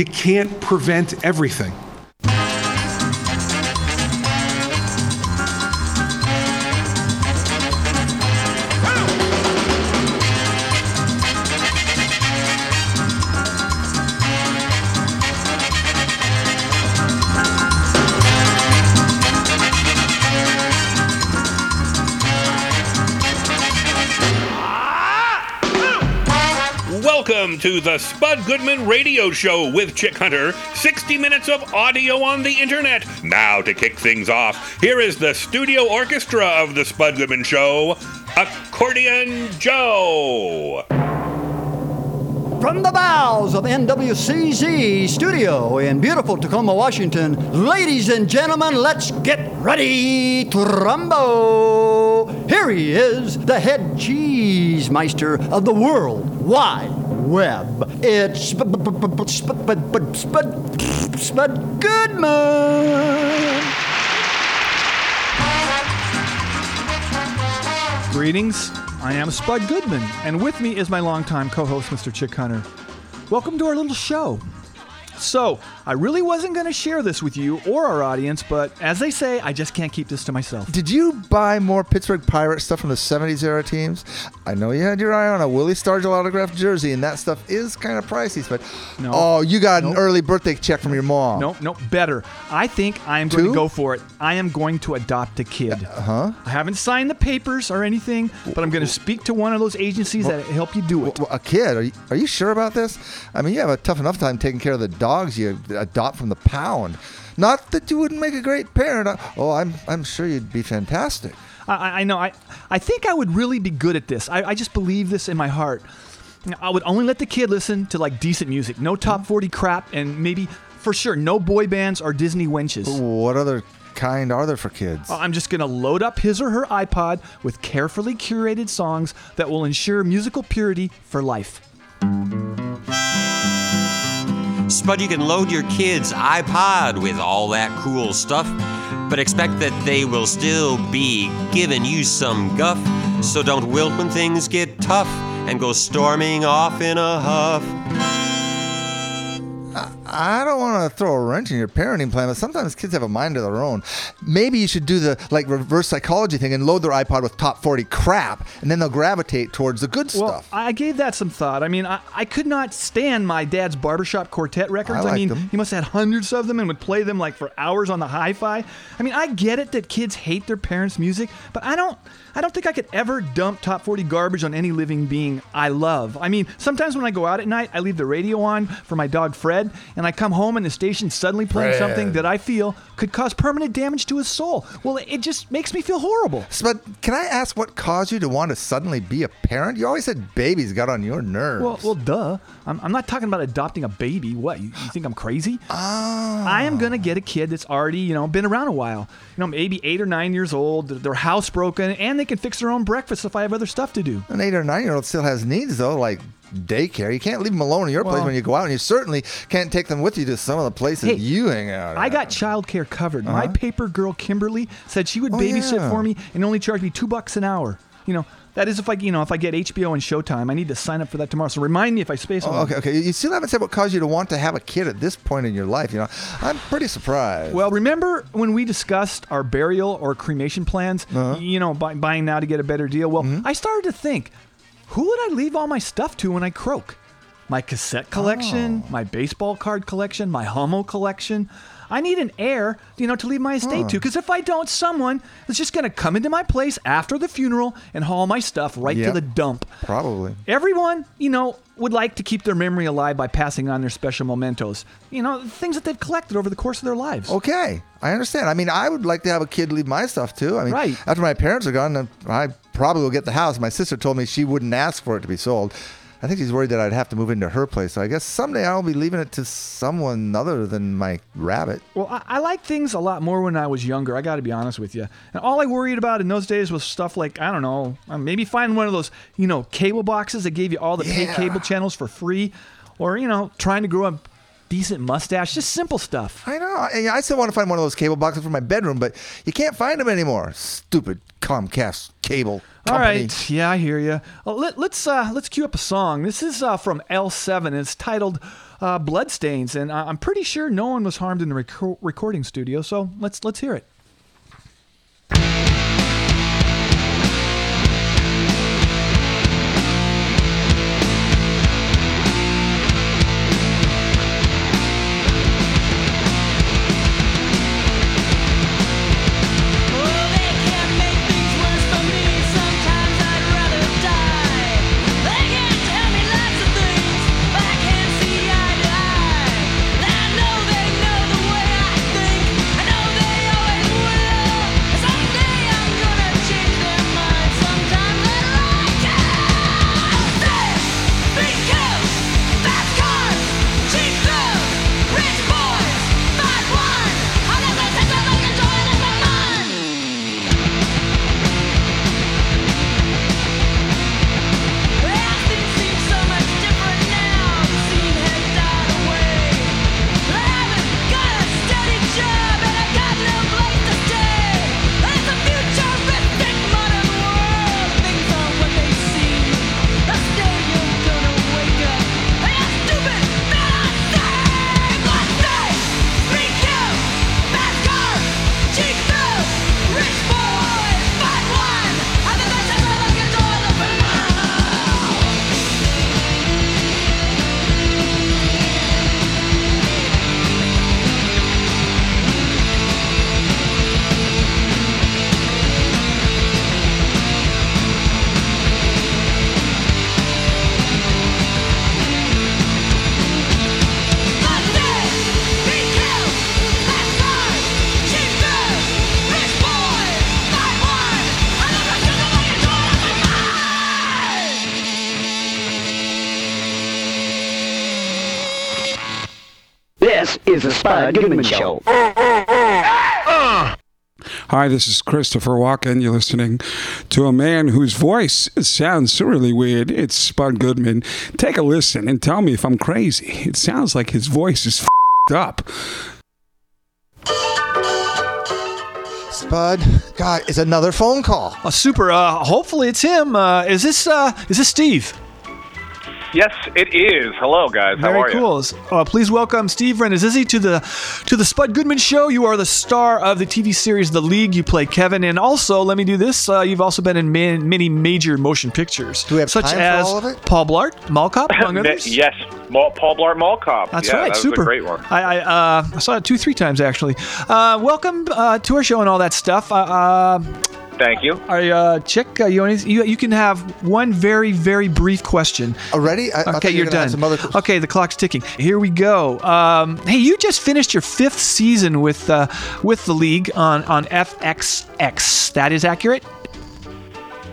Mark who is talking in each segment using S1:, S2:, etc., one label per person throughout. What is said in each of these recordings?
S1: You can't prevent everything.
S2: To the Spud Goodman Radio Show with Chick Hunter. 60 minutes of audio on the internet. Now, to kick things off, here is the studio orchestra of the Spud Goodman Show Accordion Joe.
S3: From the bowels of NWCZ Studio in beautiful Tacoma, Washington, ladies and gentlemen, let's get ready to rumble. Here he is, the head cheese meister of the World Wide Web. It's Spud Goodman.
S4: Greetings. I am Spud Goodman, and with me is my longtime co host, Mr. Chick Hunter. Welcome to our little show. So, I really wasn't going to share this with you or our audience, but as they say, I just can't keep this to myself.
S5: Did you buy more Pittsburgh Pirates stuff from the 70s era teams? I know you had your eye on a Willie Stargell autographed jersey, and that stuff is kind of pricey, but
S4: No.
S5: oh, you got
S4: Nope.
S5: an early birthday check from your mom.
S4: Nope, nope, better. I think I am going
S5: Two?
S4: to go for it. I am going to adopt a kid.
S5: Uh huh.
S4: I haven't signed the papers or anything, but I'm going to speak to one of those agencies that help you do it.
S5: A kid? Are you, are you sure about this? I mean, you have a tough enough time taking care of the dogs you adopt from the pound. Not that you wouldn't make a great parent. Uh, Oh, I'm I'm sure you'd be fantastic.
S4: I- I, I know. I, I think I would really be good at this. I, I just believe this in my heart. I would only let the kid listen to like decent music, no top 40 crap, and maybe for sure no boy bands or Disney wenches.
S5: What other kind are there for kids?
S4: I'm just going to load up his or her iPod with carefully curated songs that will ensure musical purity for life.
S6: Spud, you can load your kids' iPod with all that cool stuff, but expect that they will still be giving you some guff. So don't wilt when things get tough and go storming off in a huff.
S5: I don't want to throw a wrench in your parenting plan, but sometimes kids have a mind of their own. Maybe you should do the like reverse psychology thing and load their iPod with top 40 crap, and then they'll gravitate towards the good
S4: Well,
S5: stuff.
S4: I gave that some thought. I mean, I, I could not stand my dad's barbershop quartet records.
S5: I liked
S4: mean,
S5: them.
S4: he must have had hundreds of them and would play them like for hours on the hi-fi. I mean, I get it that kids hate their parents' music, but I don't. I don't think I could ever dump top 40 garbage on any living being I love. I mean, sometimes when I go out at night, I leave the radio on for my dog Fred, and I come home and the station's suddenly playing something that I feel could cause permanent damage to his soul. Well, it just makes me feel horrible.
S5: but can I ask what caused you to want to suddenly be a parent? You always said babies got on your nerves.
S4: Well, well, duh. I'm, I'm not talking about adopting a baby. What? You, you think I'm crazy?
S5: Ah.
S4: I am gonna get a kid that's already, you know, been around a while. You know, maybe eight or nine years old. Their their housebroken, and they can fix their own breakfast if I have other stuff to do.
S5: An eight or nine year old still has needs, though, like daycare. You can't leave them alone in your place when you go out, and you certainly can't take them with you to some of the places
S4: Hey,
S5: you hang out.
S4: I got childcare covered. My paper girl Kimberly said she would
S5: Uh-huh. Oh,
S4: babysit
S5: yeah.
S4: for me and only charge me two bucks an hour. You know, that is if I, you know, if I get HBO and Showtime. I need to sign up for that tomorrow. So remind me if I space.
S5: Oh, okay, okay. You still haven't said what caused you to want to have a kid at this point in your life. You know, I'm pretty surprised.
S4: Well, remember when we discussed our burial or cremation plans?
S5: Uh-huh.
S4: You know, buy, buying now to get a better deal. Well,
S5: Mm-hmm.
S4: I started to think, who would I leave all my stuff to when I croak? My cassette collection,
S5: Oh.
S4: my baseball card collection, my Hummel collection. I need an heir, you know, to leave my estate to. Because if I don't, someone is just going to come into my place after the funeral and haul my stuff right to the dump.
S5: Probably.
S4: Everyone, you know, would like to keep their memory alive by passing on their special mementos. You know, things that they've collected over the course of their lives.
S5: Okay, I understand. I mean, I would like to have a kid leave my stuff too. I mean,
S4: Right.
S5: after my parents are gone, I probably will get the house. My sister told me she wouldn't ask for it to be sold. I think she's worried that I'd have to move into her place. So I guess someday I'll be leaving it to someone other than my rabbit.
S4: Well, I, I liked things a lot more when I was younger. I got to be honest with you. And all I worried about in those days was stuff like I don't know, uh, maybe finding one of those you know cable boxes that gave you all the paid
S5: Yeah.
S4: cable channels for free, or you know trying to grow a decent mustache. Just simple stuff.
S5: I know. I, I still want to find one of those cable boxes for my bedroom, but you can't find them anymore. Stupid Comcast cable
S4: All
S5: company.
S4: right, yeah, I hear you. Well, let, let's uh, let's cue up a song. This is uh, from L7. It's titled uh, "Bloodstains," and I- I'm pretty sure no one was harmed in the reco- recording studio. So let's let's hear it.
S7: Is Goodman Show.
S8: Hi, this is Christopher Walken. You're listening to a man whose voice sounds so really weird. It's Spud Goodman. Take a listen and tell me if I'm crazy. It sounds like his voice is fed up.
S5: Spud, God, it's another phone call.
S4: Uh, super. Uh, hopefully it's him. Uh, is this uh, is this Steve?
S9: Yes, it is. Hello, guys. How
S4: Very
S9: are
S4: cool. Uh, please welcome Steve Rannazzisi to the to the Spud Goodman Show. You are the star of the TV series The League. You play Kevin, and also let me do this. Uh, you've also been in man, many major motion pictures,
S5: Do we have
S4: such
S5: time for
S4: as
S5: all of it?
S4: Paul Blart, Mall Cop, among others.
S9: yes, Mal- Paul Blart Mall Cop.
S4: That's
S9: yeah,
S4: right.
S9: That was
S4: super.
S9: a great one.
S4: I I, uh, I saw it two, three times actually. Uh, welcome uh, to our show and all that stuff.
S9: Thank you.
S4: All right, uh, Chick, uh, you, you you can have one very very brief question.
S5: Already? I, I
S4: Okay,
S5: you
S4: you're
S5: were gonna
S4: done.
S5: Some other...
S4: Okay, the clock's ticking. Here we go. Um, hey, you just finished your fifth season with uh, with the league on on FXX. That is accurate.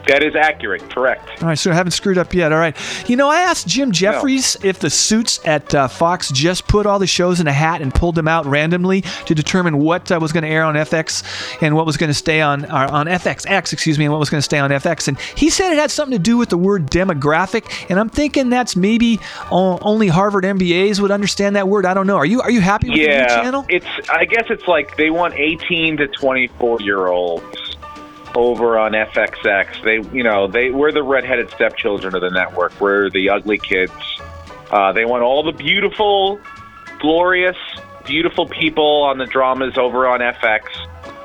S9: That is accurate. Correct.
S4: All right, so I haven't screwed up yet. All right. You know, I asked Jim Jeffries if the suits at uh, Fox just put all the shows in a hat and pulled them out randomly to determine what uh, was going to air on FX and what was going to stay on uh, on FXX, excuse me, and what was going to stay on FX. And he said it had something to do with the word demographic. And I'm thinking that's maybe only Harvard MBAs would understand that word. I don't know. Are you are you happy with the new
S9: Yeah,
S4: channel?
S9: it's. I guess it's like they want 18 to 24 year olds over on FXX. They, you know, they we're the redheaded stepchildren of the network. We're the ugly kids. Uh, they want all the beautiful, glorious, beautiful people on the dramas over on FX,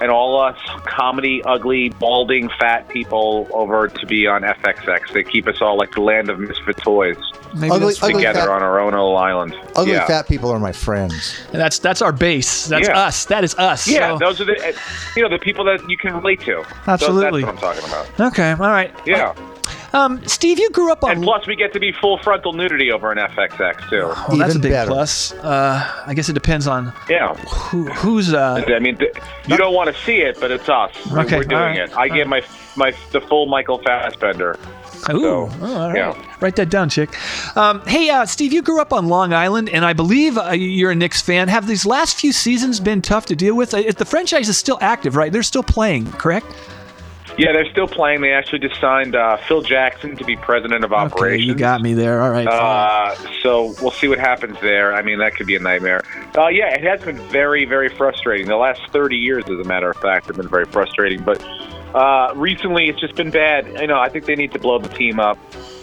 S9: and all us comedy, ugly, balding, fat people over to be on FXX. They keep us all like the land of misfit toys
S4: Maybe
S5: Ugly-
S4: that's,
S5: ugly
S9: together
S5: fat-
S9: on our own little island.
S5: Ugly
S9: yeah.
S5: fat people are my friends.
S4: And that's that's our base. That's
S9: Yeah.
S4: us. That is us.
S9: Yeah,
S4: So-
S9: those are the uh, you know the people that you can relate to. So
S4: Absolutely.
S9: that's what I'm talking about.
S4: okay. All right.
S9: Yeah,
S4: Um, Steve, you grew up on
S9: and plus we get to be full frontal nudity over in FXX too.
S4: Well, that's a
S5: Even
S4: big
S5: better.
S4: plus. Uh, I guess it depends on
S9: Yeah,
S4: who, who's. Uh,
S9: I mean th- you don't want to see it, but it's us. We-
S4: Okay,
S9: We're doing
S4: all right,
S9: it. I get my my the full Michael Fassbender.
S4: ooh,
S9: So,
S4: oh, all right.
S9: yeah.
S4: Write that down, chick. Um, hey, uh, Steve, you grew up on Long Island, and I believe uh, you're a Knicks fan. Have these last few seasons been tough to deal with? Uh, the franchise is still active, right? They're still playing, correct?
S9: Yeah, they're still playing. They actually just signed uh, Phil Jackson to be president of
S4: Okay,
S9: operations.
S4: you got me there. All right.
S9: Uh, so we'll see what happens there. I mean, that could be a nightmare. Uh, yeah, it has been very, very frustrating. The last 30 years, as a matter of fact, have been very frustrating. But Uh, recently, it's just been bad. You know, I think they need to blow the team up.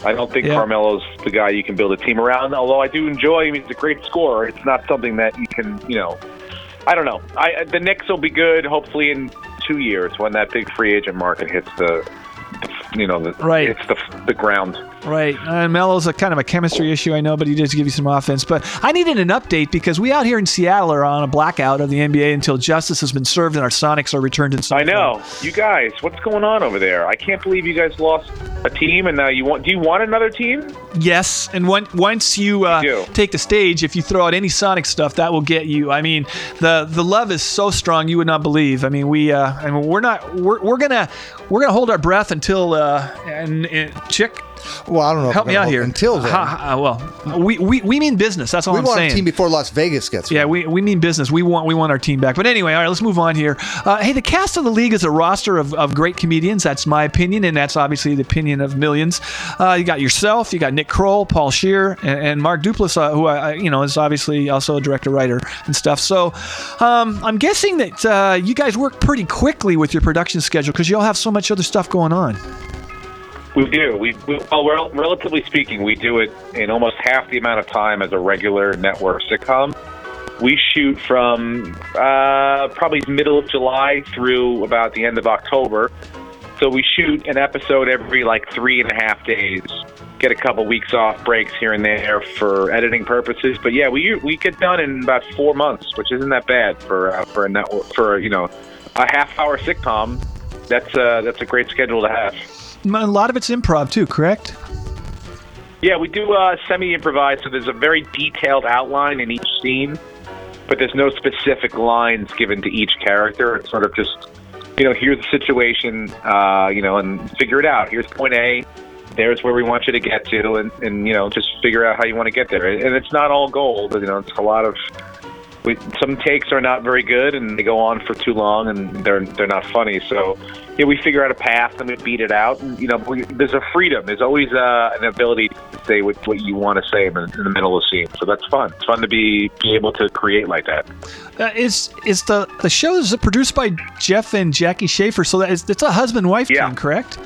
S9: I don't think
S4: Yeah.
S9: Carmelo's the guy you can build a team around. Although I do enjoy him, he's a great scorer. It's not something that you can, you know. I don't know. I the Knicks will be good. Hopefully, in two years when that big free agent market hits the, the you know, the,
S4: Right.
S9: It's the the ground.
S4: Right. And Melo's a kind of a chemistry issue, I know, but he does give you some offense. But I needed an update because we out here in Seattle are on a blackout of the NBA until justice has been served and our Sonics are returned in some
S9: I know. You guys, what's going on over there? I can't believe you guys lost a team, and now you want. Do you want another team?
S4: Yes, and when, once you uh,
S9: do.
S4: take the stage, if you throw out any Sonic stuff, that will get you. I mean, the the love is so strong you would not believe. I mean, we uh, I mean, we're not we're, we're gonna we're gonna hold our breath until uh, and, and chick.
S5: Well, I don't know.
S4: Help me out here.
S5: Until then,
S4: Ha- ha- well, we, we we mean business. That's all
S5: we
S4: I'm
S5: want
S4: saying.
S5: a team before Las Vegas gets.
S4: Yeah, we, we mean business. We want we want our team back. But anyway, all right, let's move on here. Uh, hey, the cast of the league is a roster of, of great comedians. That's my opinion, and that's obviously the opinion of millions. Uh, you got yourself, you got Nick Kroll, Paul Scheer, and, and Mark Duplass, uh, who I, I- you know is obviously also a director writer and stuff. So um, I'm guessing that uh, you guys work pretty quickly with your production schedule because you all have so much other stuff going on.
S9: We do. We, we well, rel- relatively speaking, we do it in almost half the amount of time as a regular network sitcom. We shoot from uh, probably middle of July through about the end of October. So we shoot an episode every like three and a half days. Get a couple weeks off, breaks here and there for editing purposes. But yeah, we we get done in about four months, which isn't that bad for uh, for a network for you know a half hour sitcom. That's uh, that's a great schedule to have.
S4: A lot of it's improv too, correct?
S9: Yeah, we do uh, semi improvise, so there's a very detailed outline in each scene, but there's no specific lines given to each character. It's sort of just, you know, here's the situation, uh, you know, and figure it out. Here's point A, there's where we want you to get to, and, and you know, just figure out how you want to get there. And it's not all gold, you know, it's a lot of. We, some takes are not very good, and they go on for too long, and they're they're not funny. So, yeah, we figure out a path and we beat it out. And you know, we, there's a freedom. There's always uh, an ability to say what, what you want to say in the, in the middle of the scene. So that's fun. It's fun to be be able to create like that.
S4: Uh, is is the the show is produced by Jeff and Jackie Schaffer? So that is it's a husband wife
S9: Yeah.
S4: team, correct?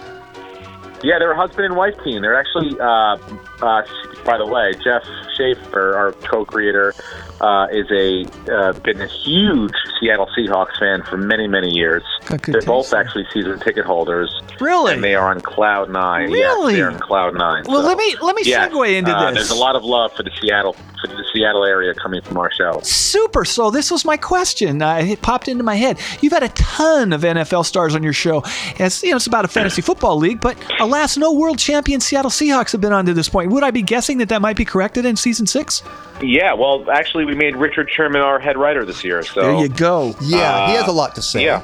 S9: Yeah, they're a husband and wife team. They're actually, uh, uh, by the way, Jeff Schaffer, our co-creator, uh, is a uh, been a huge Seattle Seahawks fan for many, many years. They're both
S4: there.
S9: actually season ticket holders.
S4: Really?
S9: And they are on cloud nine.
S4: Really?
S9: Yes, they're on cloud nine.
S4: Well,
S9: So,
S4: let me let me
S9: yes,
S4: segue into
S9: uh,
S4: this.
S9: There's a lot of love for the Seattle for the Seattle area coming from our show.
S4: Super. So this was my question. Uh, it popped into my head. You've had a ton of NFL stars on your show. As you know, it's about a fantasy football league, but alas, no world champion Seattle Seahawks have been on to this point. Would I be guessing that that might be corrected in season six?
S9: Yeah, well, actually, we made Richard Sherman our head writer this year. So
S4: There you go.
S5: Yeah, he
S9: Uh,
S5: has a lot to say.
S9: Yeah,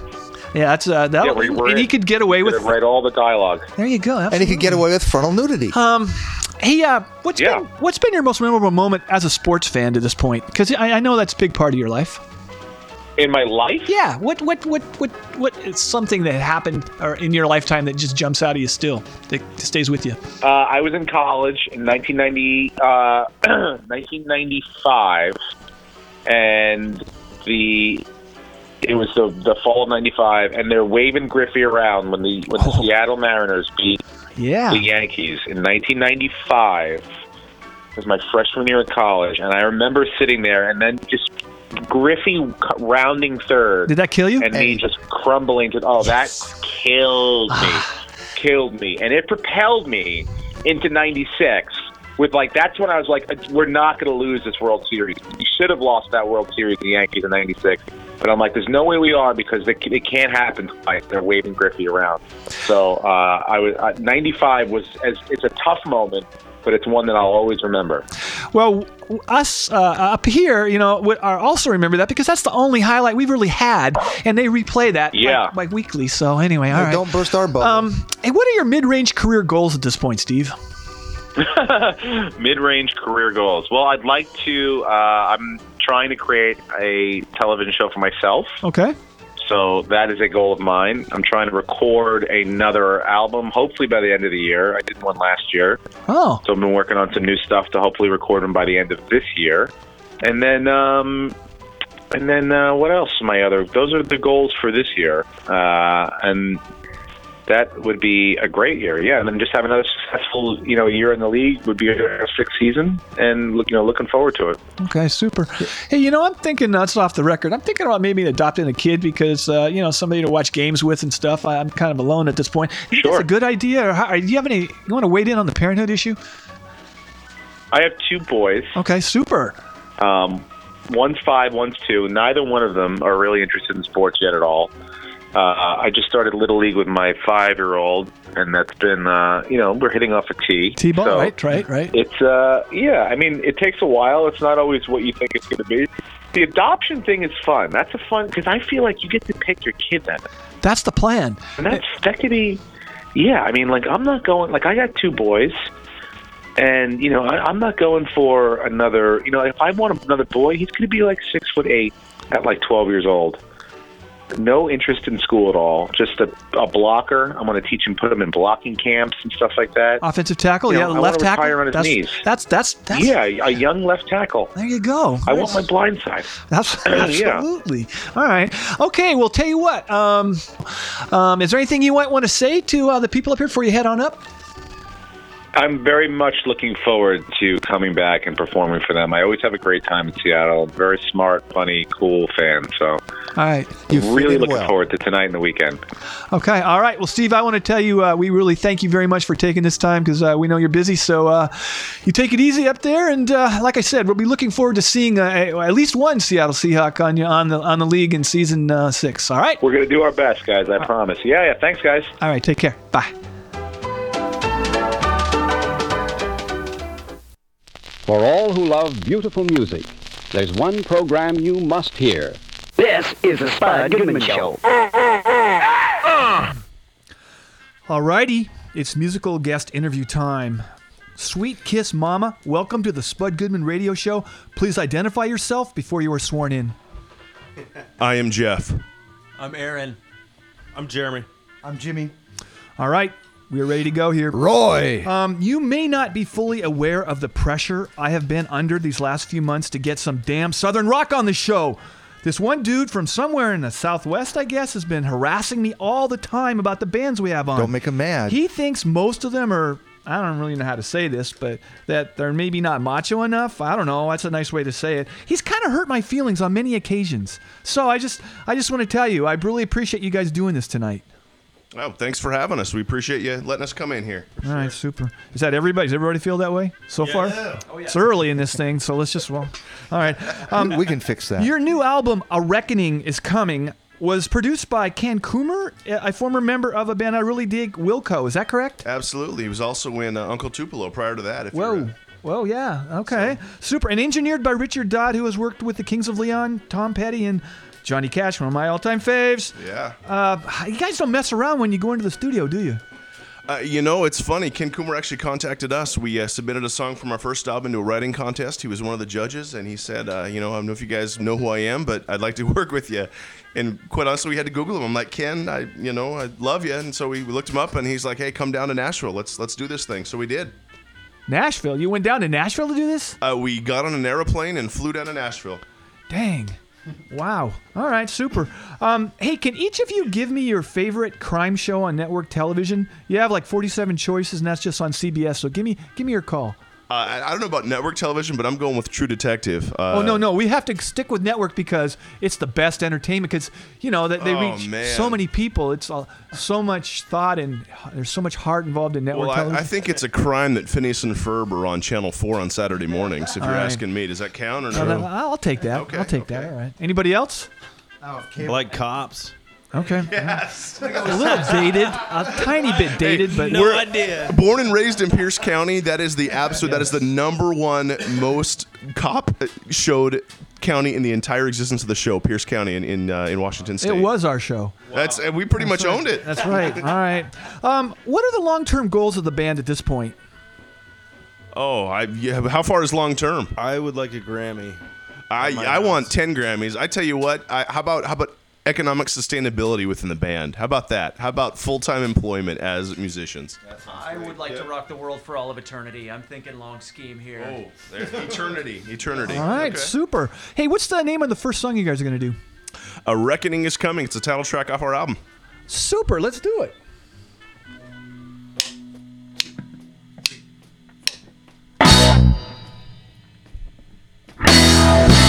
S4: Yeah, that's uh, that.
S9: yeah, we- we're
S4: and he could get away with.
S9: gonna write all the dialogue.
S4: There you go.
S5: And he could get away with frontal nudity.
S4: Um, hey, uh, what's
S9: Yeah.
S4: been what's been your most memorable moment as a sports fan to this point? Because I, I know that's a big part of your life.
S9: In my life,
S4: Yeah. What what what what what is something that happened or in your lifetime that just jumps out of you still that stays with you?
S9: Uh, I was in college in 1990, uh, 1995, and the it was the the fall of '95, and they're waving Griffey around when the when the
S4: Oh.
S9: Seattle Mariners beat
S4: Yeah.
S9: the Yankees in 1995. It was my freshman year at college, and I remember sitting there, and then just Griffey rounding third,
S4: Did that kill you?
S9: and me just crumbling to oh that killed me. Killed me. And it propelled me into 96 with like that's when i was like we're not going to lose this world series. We should have lost that world series the yankees in 96 but i'm like there's no way we are because it, it can't happen twice. They're waving griffey around. So uh, i was uh, 95 was as it's a tough moment but it's one that i'll always remember
S4: Well, us uh, up here, you know, are also remember that because that's the only highlight we've really had, and they replay that
S9: Yeah.
S4: like, like weekly. So anyway, all
S5: Hey,
S4: right.
S5: Don't burst our bubble.
S4: Um, hey, what are your mid-range career goals at this point, Steve?
S9: mid-range career goals well i'd like to uh, i'm trying to create a television show for myself
S4: Okay.
S9: So that is a goal of mine. I'm trying to record another album, hopefully by the end of the year. I did one last year,
S4: Oh,
S9: so I've been working on some new stuff to hopefully record them by the end of this year. And then, um, and then uh, what else? My other those are the goals for this year. Uh, and that would be a great year. Yeah, and then just have another successful, you know, year in the league would be a sixth season, and look, you know, looking forward to it.
S4: Okay, super. Hey, you know, I'm thinking that's off the record. I'm thinking about maybe adopting a kid because uh, you know somebody to watch games with and stuff. I, I'm kind of alone at this point. You think
S9: Sure.
S4: That's a good idea. Or how, do you have any? You want to wade in on the parenthood issue?
S9: I have two boys.
S4: Okay, super.
S9: Um, one's five, one's two. Neither one of them are really interested in sports yet at all. Uh, I just started little league with my five-year-old, and that's been, uh, you know, we're hitting off a tee.
S4: T-ball,
S9: So
S4: right? Right, right.
S9: It's, uh, yeah. I mean, it takes a while. It's not always what you think it's going to be. The adoption thing is fun. That's a fun because I feel like you get to pick your at it,
S4: That's the plan.
S9: and that's that could be. Yeah, I mean, like I'm not going. Like I got two boys, and you know, I, I'm not going for another. You know, if I want another boy, he's going to be like six foot eight at like 12 years old. No interest in school at all. Just a, a blocker. I'm going to teach him, put him in blocking camps and stuff like that.
S4: Offensive tackle,
S9: You
S4: yeah,
S9: know,
S4: left tackle.
S9: on his
S4: that's,
S9: knees.
S4: that's that's that's
S9: yeah, a young left tackle.
S4: There you go.
S9: I want my blind side.
S4: That's
S9: Yeah.
S4: absolutely. All right. Okay. Well, tell you what. Um, um, is there anything you might want to say to uh, the people up here before you head on up?
S9: I'm very much looking forward to coming back and performing for them. I always have a great time in Seattle. Very smart, funny, cool fan. So
S4: All right.
S9: you really looking forward to tonight and the weekend.
S4: Okay. All right. Well, Steve, I want to tell you, uh, we really thank you very much for taking this time because uh, we know you're busy. So uh, you take it easy up there, and uh, like I said, we'll be looking forward to seeing uh, at least one Seattle Seahawk on you on the on the league in season uh, six. All right.
S9: We're going to do our best, guys. I promise. Yeah, yeah. Thanks, guys.
S4: All right. Take care. Bye.
S10: For all who love beautiful music, there's one program you must hear.
S7: This is the Spud Goodman Show. Ah.
S4: Alrighty, it's musical guest interview time. Sweet Kiss Mama, welcome to the Spud Goodman Radio Show. Please identify yourself before you are sworn in.
S11: I am Jeff.
S12: I'm Aaron.
S13: I'm Jeremy.
S14: I'm Jimmy.
S4: All right, we are ready to go here.
S5: Roy.
S4: Um, you may not be fully aware of the pressure I have been under these last few months to get some damn Southern rock on the show. This one dude from somewhere in the Southwest, I guess, has been harassing me all the time about the bands we have on.
S5: Don't make him mad.
S4: He thinks most of them are. I don't really know how to say this, but that they're maybe not macho enough. I don't know. That's a nice way to say it. He's kind of hurt my feelings on many occasions. So I just, I just want to tell you, I really appreciate you guys doing this tonight.
S11: Oh, thanks for having us. We appreciate you letting us come in here.
S4: All right, super. Is that everybody? Does everybody feel that way so far?
S11: Oh, yeah.
S4: It's early in this thing, so let's just well. All right. Um,
S5: we can fix that.
S4: Your new album, A Reckoning, is coming. Was produced by Ken Coomer, a former member of a band I really dig, Wilco. Is that correct?
S11: Absolutely. He was also in uh, Uncle Tupelo prior to that. If you're,
S4: Whoa.
S11: uh,
S4: Well, yeah. Okay. Super. And engineered by Richard Dodd, who has worked with the Kings of Leon, Tom Petty, and Johnny Cash, one of my all-time faves.
S11: Yeah.
S4: Uh, you guys don't mess around when you go into the studio, do you?
S11: Uh, you know, it's funny. Ken Coomer actually contacted us. We uh, submitted a song from our first album to a writing contest. He was one of the judges, and he said, uh, "You know, I don't know if you guys know who I am, but I'd like to work with you." And quite honestly, we had to Google him. I'm like, Ken, I, you know, I love you, and so we looked him up, and he's like, "Hey, come down to Nashville. Let's let's do this thing." So we did.
S4: Nashville. You went down to Nashville to do this?
S11: Uh, we got on an aeroplane and flew down to Nashville.
S4: Dang. Wow. All right, super. Um, hey, can each of you give me your favorite crime show on network television? You have like 47 choices, and that's just on CBS. So give me, give me your call.
S11: Uh, I, I don't know about network television, but I'm going with True Detective. Uh,
S4: oh no, no, we have to stick with network because it's the best entertainment. Because you know that they
S11: Oh,
S4: reach
S11: man.
S4: so many people. It's uh, so much thought and there's so much heart involved in network
S11: Well, I,
S4: television.
S11: I think it's a crime that Phineas and Ferb are on Channel 4 on Saturday mornings, if
S4: All
S11: you're
S4: right.
S11: asking me. Does that count or
S4: Uh,
S11: no?
S4: I'll take that.
S11: Okay,
S4: I'll take that. All right. Anybody else?
S13: Like cops.
S4: Okay.
S11: Yes.
S4: A little dated, a tiny bit dated, but
S13: no idea.
S11: Born and raised in Pierce County, that is the absolute, that is the number one most cop showed county in the entire existence of the show, Pierce County in in, uh, in Washington State.
S4: It was our show.
S11: That's and we pretty much owned it.
S4: That's right. All right. Um, what are the long-term goals of the band at this point?
S11: Oh, I yeah, how far is long term?
S13: I would like a Grammy.
S11: I I want ten Grammys. I tell you what. I, how about how about economic sustainability within the band. How about that? How about full time employment as musicians?
S12: I would like yeah. to rock the world for all of eternity. I'm thinking long scheme here.
S11: Oh, there's eternity, eternity.
S4: All right,
S11: okay.
S4: super. Hey, what's the name of the first song you guys are gonna do?
S11: A reckoning is coming. It's a title track off our album.
S4: Super. Let's do it.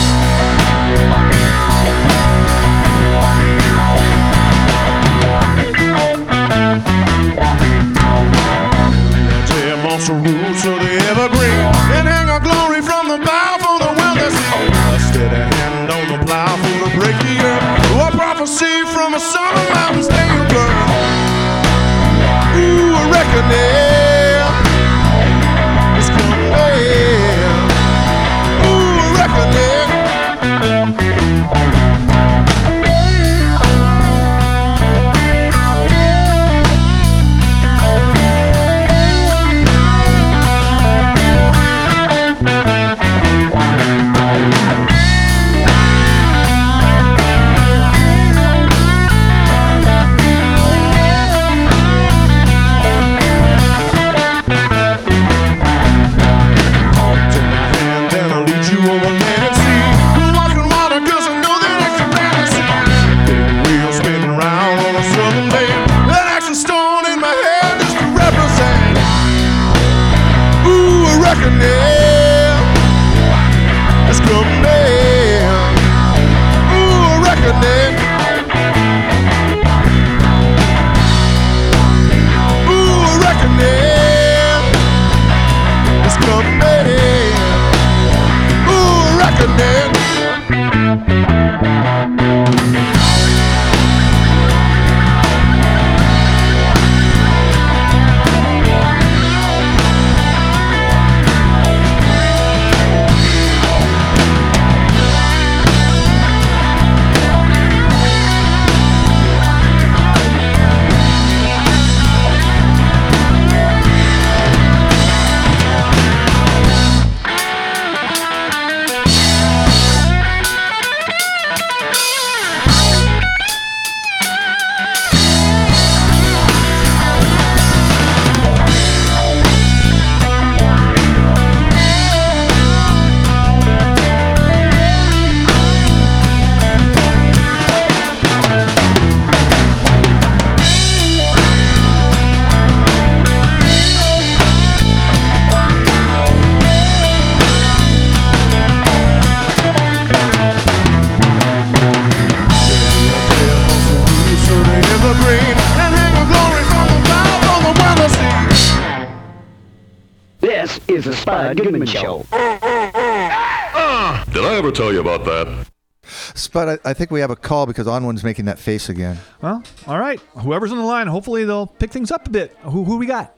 S7: is Goodman Show. Ah!
S15: Did I ever tell you about that?
S5: Spud, I, I think we have a call because Onwin's making that face again.
S4: Well, all right. Whoever's on the line, hopefully they'll pick things up a bit. Who who we got?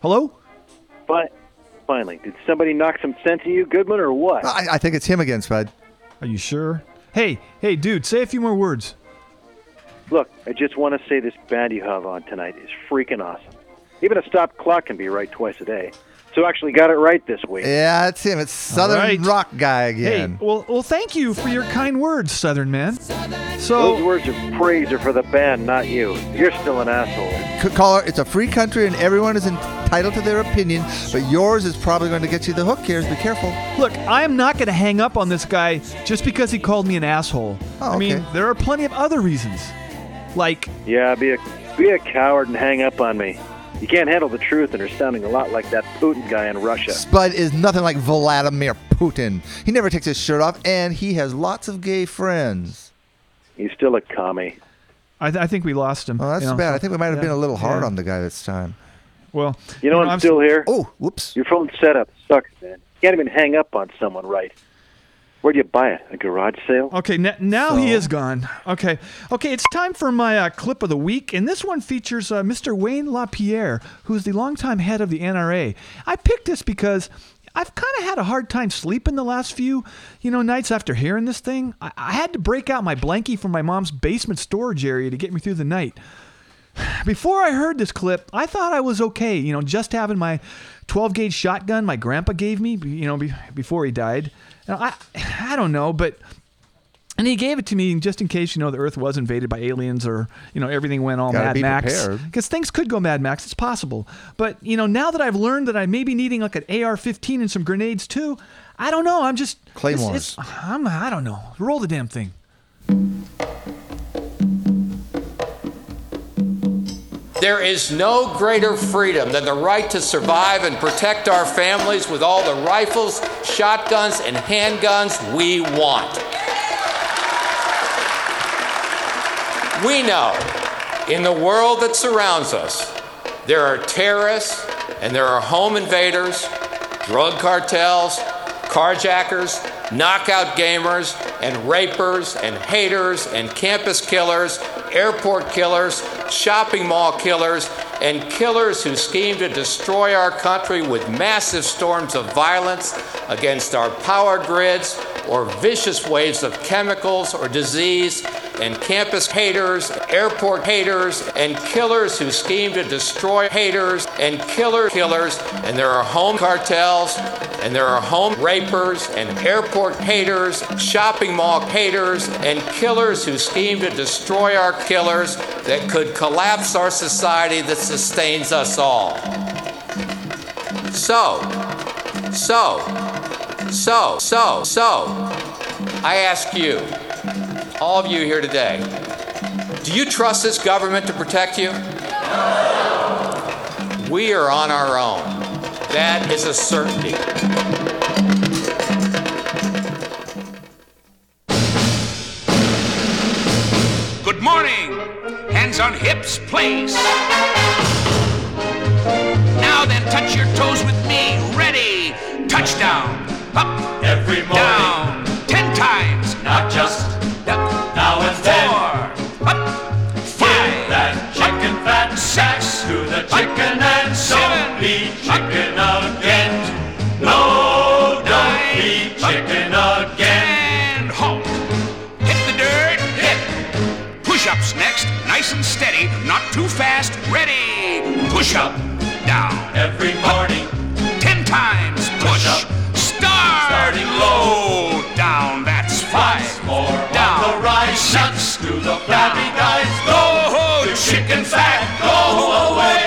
S4: Hello?
S16: But finally, did somebody knock some sense into you, Goodman, or what?
S5: I, I think it's him again, Spud.
S4: Are you sure? Hey, hey, dude, say a few more words.
S16: Look, I just want to say this band you have on tonight is freaking awesome. Even a stopped clock can be right twice a day. So actually got it right this week.
S5: Yeah, it's him. It's Southern
S4: right.
S5: Rock guy again.
S4: Hey, well, well, thank you for your kind words, Southern man. So those
S16: words of praise are for the band, not you. You're still an asshole.
S5: Caller, it's a free country and everyone is entitled to their opinion, but yours is probably going to get you the hook here. So be careful.
S4: look, I am not going to hang up on this guy just because he called me an asshole.
S5: Oh, okay.
S4: I mean, there are plenty of other reasons. Like,
S16: Yeah, be a be a coward and hang up on me. You can't handle the truth and are sounding a lot like that Putin guy in Russia.
S5: Spud is nothing like Vladimir Putin. He never takes his shirt off, and he has lots of gay friends.
S16: He's still a commie.
S4: I, th- I think we lost him.
S5: Oh, that's
S4: you know,
S5: bad. I think we might have
S4: yeah,
S5: been a little hard
S4: yeah.
S5: on the guy this time.
S4: Well,
S16: You know, I'm,
S4: I'm
S16: still here.
S5: Oh, whoops.
S16: Your phone setup sucks, man. You can't even hang up on someone right. Where'd you buy it? A garage sale?
S4: Okay, n- now he is gone. Okay, okay, it's time for my uh, clip of the week, and this one features uh, Mr. Wayne LaPierre, who's the longtime head of the NRA. I picked this because I've kind of had a hard time sleeping the last few, you know, nights after hearing this thing. I, I had to break out my blankie from my mom's basement storage area to get me through the night. Before I heard this clip, I thought I was okay, you know, just having my 12 gauge shotgun my grandpa gave me, you know, be, before he died. Now, I, I don't know, but and he gave it to me just in case you know the Earth was invaded by aliens or you know everything went all
S5: Gotta
S4: Mad
S5: be
S4: Max because things could go Mad Max. It's possible, but you know now that I've learned that I may be needing like an AR-15 and some grenades too, I don't know. I'm just it's-
S5: Claymores.
S4: It's, I'm I don't know. Roll the damn thing.
S17: There is no greater freedom than the right to survive and protect our families with all the rifles, shotguns, and handguns we want. We know in the world that surrounds us, there are terrorists and there are home invaders, drug cartels, carjackers, knockout gamers, and rapers, and haters, and campus killers, airport killers, shopping mall killers, and killers who scheme to destroy our country with massive storms of violence against our power grids or vicious waves of chemicals or disease, and campus haters, airport haters, and killers who scheme to destroy haters, and killer killers, and there are home cartels, and there are home rapers, and airport haters, shopping mall haters, and killers who scheme to destroy our killers that could collapse our society that sustains us all. So, so, so, so, so, I ask you, all of you here today, do you trust this government to protect you? We are on our own. That is a certainty.
S18: Good morning. Hands on hips, please. Now then, touch your toes with me. Ready. Touchdown up, every morning, down, ten times, not just up, now and four, then, up, five, give that chicken fat, six, to the chicken up, and so seven, be chicken up, again. No, don't nine, be chicken up, again. And halt. Hit the dirt, hit. Push-ups next, nice and steady, not too fast, ready. Push up, down. Every morning. Flabby guys. Go, you chicken fat. Go away.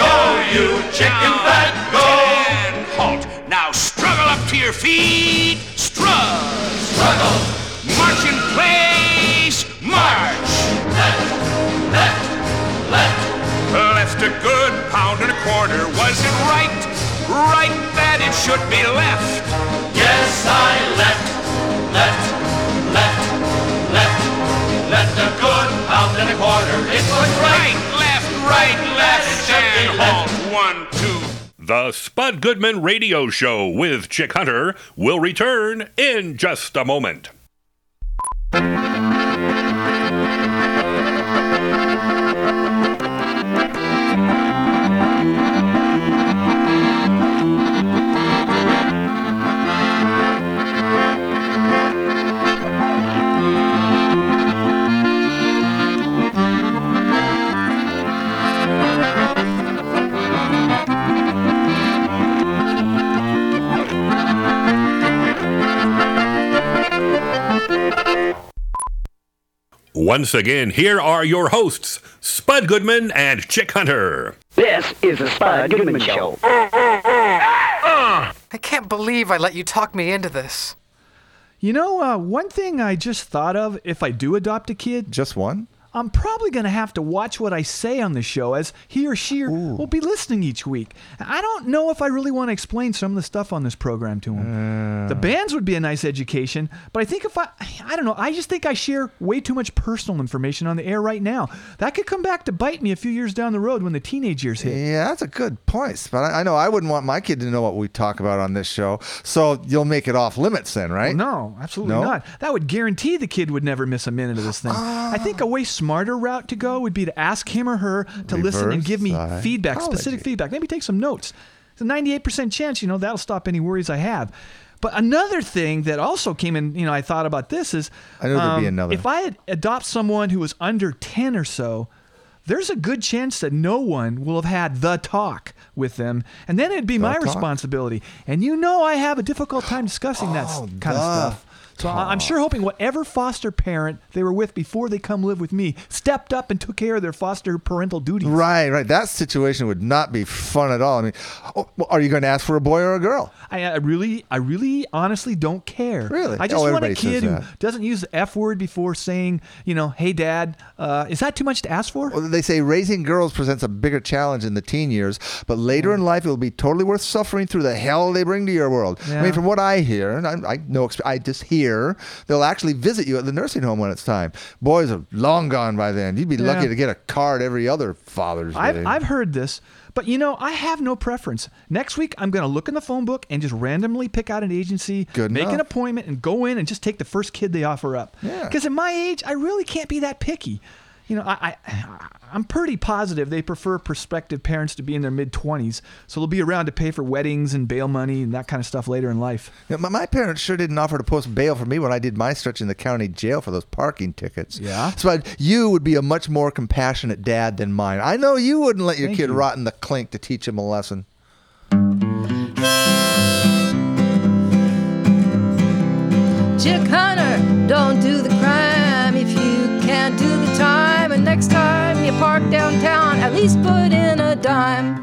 S18: Go, you chicken fat. Go. And halt. Now struggle up to your feet. Strut. Struggle. March in place. March. Let, let, let. Left a good pound and a quarter. Was it right? Right that it should be left. Yes, I left, left, quarter. It was right, left, right, left, and halt. One, two.
S2: The Spud Goodman Radio Show with Chick Hunter will return in just a moment. Once again, here are your hosts, Spud Goodman and Chick Hunter.
S7: This is the Spud Goodman Show.
S14: I can't believe I let you talk me into this.
S4: You know, uh, one thing I just thought of if I do adopt a kid,
S5: Just one?
S4: I'm probably going to have to watch what I say on the show as he or she will be listening each week. I don't know if I really want to explain some of the stuff on this program to him. the bands would be a nice education, but I think if I, I don't know, I just think I share way too much personal information on the air right now. That could come back to bite me a few years down the road when the teenage years hit.
S5: Yeah, that's a good point. But I, I know I wouldn't want my kid to know what we talk about on this show. So you'll make it off limits then, right?
S4: No, absolutely
S5: No?
S4: not. That would guarantee the kid would never miss a minute of this thing. Ah. I think a way smarter route to go would be to ask him or her to listen and give me
S5: Reverse
S4: feedback, specific feedback. Maybe take some notes. It's a 98% chance, you know, that'll stop any worries I have. But another thing that also came in, you know, I thought about this is um,
S5: I know there'd be another.
S4: If I adopt someone who was under 10 or so, there's a good chance that no one will have had the talk with them, and then it'd be my
S5: talk?
S4: responsibility. And you know, I have a difficult time discussing that
S5: Oh,
S4: kind of stuff. So I- I'm sure hoping whatever foster parent they were with before they come live with me stepped up and took care of their foster parental duties.
S5: Right, right. That situation would not be fun at all. I mean, oh, are you going to ask for a boy or a girl?
S4: I, I really, I really, honestly don't care.
S5: Really?
S4: I just
S5: Oh,
S4: want a kid who doesn't use the F word before saying, you know, "Hey, Dad." Uh, is that too much to ask for?
S5: Well, they say raising girls presents a bigger challenge in the teen years, but later in life it will be totally worth suffering through the hell they bring to your world. I mean, from what I hear, and I, I know, I just hear they'll actually visit you at the nursing home when it's time. Boys are long gone by then. You'd be lucky to get a card every other Father's Day.
S4: I've, I've heard this, but you know, I have no preference. Next week, I'm going to look in the phone book and just randomly pick out an agency,
S5: Good
S4: make an appointment, and go in and just take the first kid they offer up.
S5: Yeah.
S4: Because at my age, I really can't be that picky. You know, I, I I'm pretty positive they prefer prospective parents to be in their mid 20s, so they'll be around to pay for weddings and bail money and that kind of stuff later in life.
S5: Yeah, my, my parents sure didn't offer to post bail for me when I did my stretch in the county jail for those parking tickets.
S4: Yeah?
S5: So I'd- you would be a much more compassionate dad than mine. I know you wouldn't let your
S4: Thank
S5: kid
S4: you.
S5: rot in the clink to teach him a lesson.
S19: Chick Hunter, don't do the you park downtown, at least put in a dime.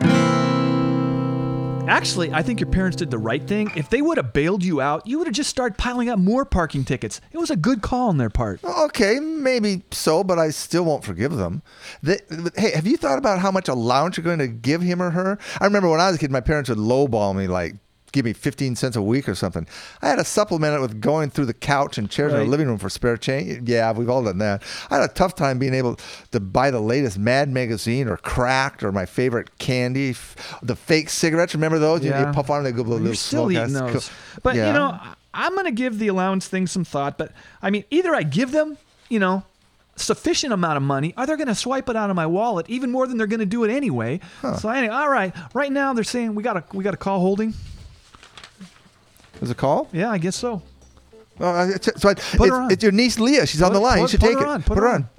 S4: Actually, I think your parents did the right thing. If they would have bailed you out, you would have just started piling up more parking tickets. It was a good call on their part.
S5: Okay, maybe so, but I still won't forgive them. They, hey, have you thought about how much allowance you're going to give him or her? I remember when I was a kid, my parents would lowball me like give me 15 cents a week or something. I had to supplement it with going through the couch and chairs in
S4: Right.
S5: the living room for spare change. Yeah, we've all done that. I had a tough time being able to buy the latest Mad magazine or Cracked or my favorite candy, f- the fake cigarettes. Remember those? You- You, puff on them, they go blow a
S4: You're
S5: little
S4: still
S5: smoke.
S4: eating those.
S5: cool.
S4: But
S5: Yeah.
S4: you know, I'm going to give the allowance thing some thought. But I mean, either I give them, you know, sufficient amount of money, are they're going to swipe it out of my wallet even more than they're going to do it anyway. So anyway, all right. Right now they're saying we got a we got a call holding.
S5: There's a call?
S4: Yeah, I guess so.
S5: I- it's, so I, it's,
S4: her on.
S5: it's your niece Leah. She's on
S4: Put-
S5: the line. you
S4: put-
S5: should
S4: put
S5: take
S4: her
S5: it.
S4: on, put her on.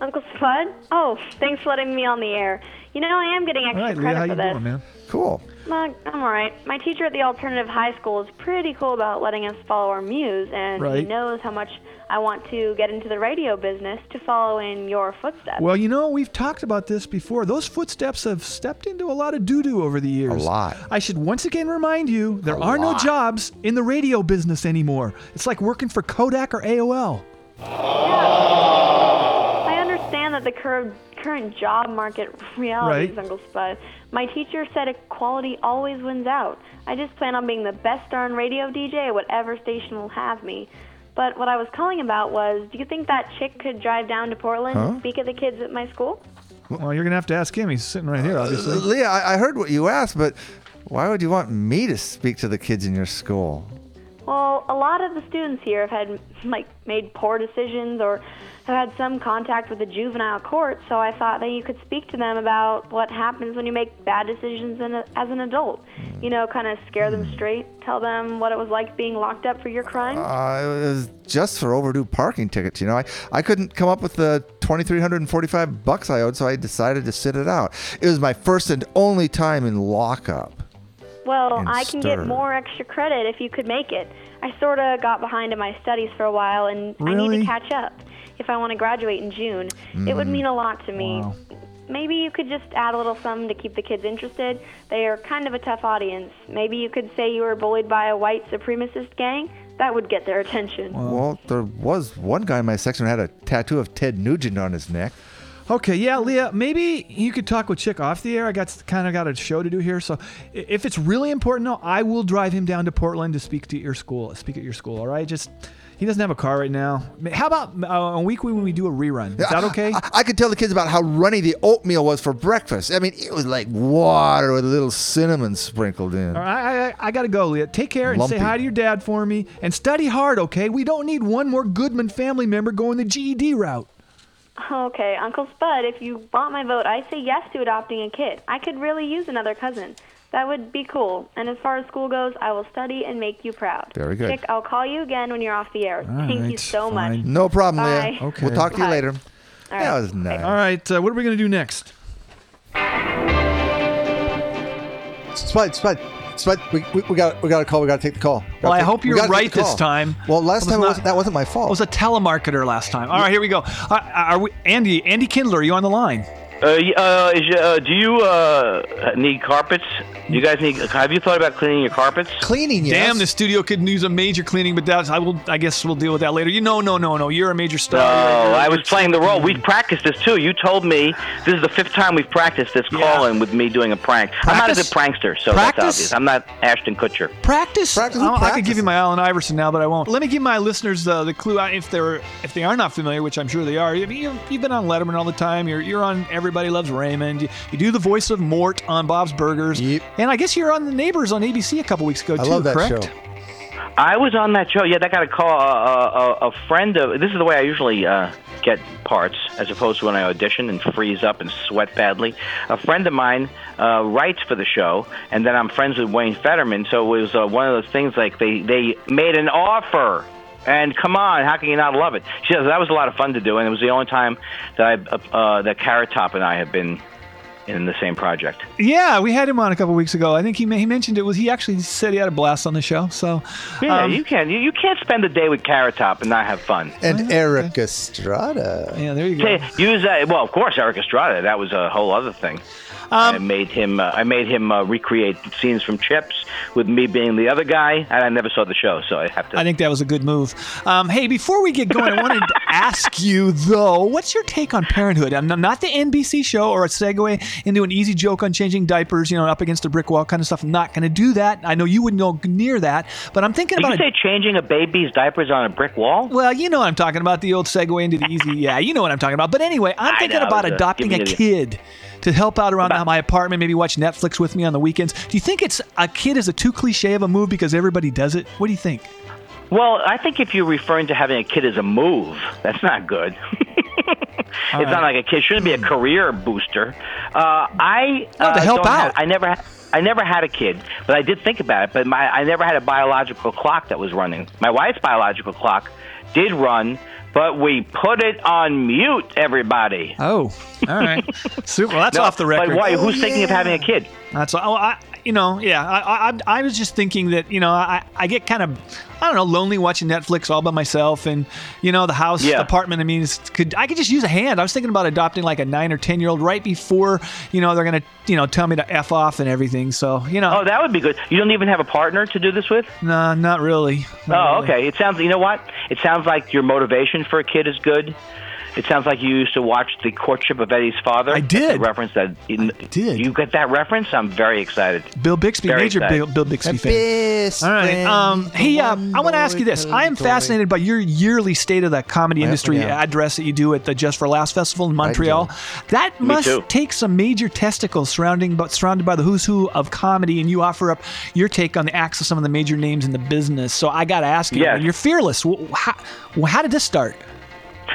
S20: Uncle Spud? Oh, thanks for letting me on the air. You know, I am getting
S4: All
S20: extra
S4: right, Leah,
S20: credit
S4: how
S20: for
S4: you
S20: this.
S4: doing, man?
S5: Cool.
S20: Uh, I'm alright. My teacher at the alternative high school is pretty cool about letting us follow our muse, and he
S4: Right.
S20: knows how much I want to get into the radio business to follow in your footsteps.
S4: Well, you know, we've talked about this before. Those footsteps have stepped into a lot of doo doo over the years.
S5: A lot.
S4: I should once again remind you there are no jobs in the radio business anymore. It's like working for Kodak or AOL.
S20: I understand that the current current job market realities,
S4: Right.
S20: Uncle Spud. My teacher said equality always wins out. I just plan on being the best darn radio DJ at whatever station will have me. But what I was calling about was, do you think that chick could drive down to Portland
S5: Huh?
S20: and speak at the kids at my school?
S4: Well, you're going to have to ask him. He's sitting right here, obviously.
S5: Uh, Leah, I, I heard what you asked, but why would you want me to speak to the kids in your school?
S20: Well, a lot of the students here have had like made poor decisions or have had some contact with the juvenile court, so I thought that you could speak to them about what happens when you make bad decisions in a, as an adult. You know, kind of scare them straight, tell them what it was like being locked up for your crime.
S5: Uh, it was just for overdue parking tickets. You know, I, I couldn't come up with the 2,345 bucks I owed, so I decided to sit it out. It was my first and only time in lockup.
S20: Well, I can get more extra credit if you could make it. I sort of got behind in my studies for a while, and I need to catch up if I want to graduate in June. It would
S4: Mm.
S20: mean a lot to me.
S4: Wow.
S20: Maybe you could just add a little something to keep the kids interested. They are kind of a tough audience. Maybe you could say you were bullied by a white supremacist gang. That would get their attention.
S5: Well, there was one guy in my section who had a tattoo of Ted Nugent on his neck.
S4: Okay, yeah, Leah, maybe you could talk with Chick off the air. I got kind of got a show to do here, so if it's really important, though, I will drive him down to Portland to speak to your school. Speak at your school, all right? Just he doesn't have a car right now. How about uh, a week when we do a rerun? Is that okay?
S5: I, I could tell the kids about how runny the oatmeal was for breakfast. I mean, it was like water with a little cinnamon sprinkled in.
S4: All right, I, I, I gotta go, Leah. Take care and say hi to your dad for me, and study hard, okay? We don't need one more Goodman family member going the GED route.
S20: Okay, Uncle Spud, if you want my vote, I say yes to adopting a kid. I could really use another cousin. That would be cool. And as far as school goes, I will study and make you proud.
S5: Very good.
S20: Chick, I'll call you again when you're off the air. Thank you
S4: right,
S20: so much.
S5: No problem,
S20: Bye.
S5: Leah. We'll talk to you
S20: Bye.
S5: later.
S20: All
S5: That
S20: right.
S5: was nice.
S4: All right, uh, what are we gonna do next?
S5: Spud, Spud, Spud, we, we, we got we got a call. We got to take the call. Gotta
S4: Well, I
S5: take-
S4: hope you're right this time.
S5: Well, last
S4: was
S5: time it
S4: not-
S5: was, that wasn't my
S4: I
S5: fault.
S4: was a telemarketer last time. All right, here we go. Uh, are we, Andy? Andy Kindler, are you on the line?
S21: Uh, uh, is, uh, do you uh, need carpets? Do you guys need? Have you thought about cleaning your carpets?
S5: Cleaning,
S4: Damn, the studio could use a major cleaning, but that's I will. I guess we'll deal with that later. You know, no, no, no. You're a major star. You're- you're-
S21: I was playing the role. We've practiced this too. You told me this is the fifth time we've practiced this call-in with me doing a prank. I'm not a good prankster, so
S4: Practice?
S21: that's obvious. I'm not Ashton Kutcher.
S4: Practice.
S5: Practice.
S4: I, I could give you my Allen Iverson now, but I won't. Let me give my listeners uh, the clue. If they're if they are not familiar, which I'm sure they are. You, you, you've been on Letterman all the time. You're you're on Everybody Loves Raymond. You, you do the voice of Mort on Bob's Burgers, and I guess you're on the Neighbors on ABC a couple weeks ago
S5: I
S4: too.
S5: love that
S4: correct?
S5: show.
S21: I was on that show. Yeah, that got a call. Uh, a, a friend of this is the way I usually uh, get parts, as opposed to when I audition and freeze up and sweat badly. A friend of mine uh, writes for the show, and then I'm friends with Wayne Federman. So it was uh, one of those things like they they made an offer. And come on, how can you not love it? She says that was a lot of fun to do, and it was the only time that I, uh, uh, that Carrot Top and I have been in the same project.
S4: Yeah, we had him on a couple weeks ago. I think he he mentioned it was he actually said he had a blast on the show. So
S21: Yeah,
S4: um,
S21: you can. You, you can't spend a day with Carrot Top and not have fun.
S5: And Erik Estrada.
S4: Yeah, there you go.
S21: Okay, use uh, well, of course, Erik Estrada. That was a whole other thing. I made him. Uh, I made him uh, recreate scenes from Chips with me being the other guy, and I never saw the show, so I have to.
S4: I think that was a good move. Um, hey, before we get going, I wanted to ask you though, what's your take on Parenthood? I'm not the NBC show or a segue into an easy joke on changing diapers, you know, up against a brick wall kind of stuff. I'm not going to do that. I know you wouldn't go near that, but I'm thinking
S21: Did
S4: about
S21: you say changing a baby's diapers on a brick wall?
S4: Well, you know what I'm talking about. The old segue into the easy. Yeah, you know what I'm talking about. But anyway, I'm thinking about adopting a kid to help out around my apartment, maybe watch Netflix with me on the weekends. Do you think it's a kid is a too cliche of a move because everybody does it? What do you think?
S21: Well, I think if you're referring to having a kid as a move, that's not good. it's not like a kid shouldn't be a career booster. Uh, I
S4: No, to
S21: uh,
S4: help out.
S21: have- I never. ha- I never had a kid, but I did think about it. But my I never had a biological clock that was running. My wife's biological clock did run, but we put it on mute. Everybody.
S4: Oh, all right. Super. Well, that's
S21: No,
S4: off the record.
S21: But why? Who's thinking of oh, having a kid?
S4: That's oh, I, you know, yeah. I, I, I was just thinking that you know, I, I get kind of, I don't know, lonely watching Netflix all by myself, and you know, the house,
S21: Yeah.
S4: apartment. I mean, could I could just use a hand. I was thinking about adopting like a nine or ten year old right before you know they're gonna you know tell me to f off and everything. So you know,
S21: Oh, that would be good. You don't even have a partner to do this with?
S4: no, not really. Not
S21: Oh,
S4: really.
S21: okay. It sounds. You know what? It sounds like your motivation for a kid is good. It sounds like you used to watch the courtship of Eddie's father. I did. reference that. I
S4: did.
S21: You get that reference? I'm very excited.
S4: Bill Bixby,
S21: Very
S4: major. Bill, Bill Bixby fan. All right. Um, hey, uh, I want to ask you this. I am fascinated by your yearly state of the comedy industry
S5: yeah.
S4: address that you do at the Just for Laughs Festival in Montreal. That
S5: Me
S4: must
S5: too.
S4: take some major testicles surrounding, but surrounded by the who's who of comedy, and you offer up your take on the acts of some of the major names in the business. So I got to ask you,
S21: Yes.
S4: you're fearless. Wh- How, how did this start?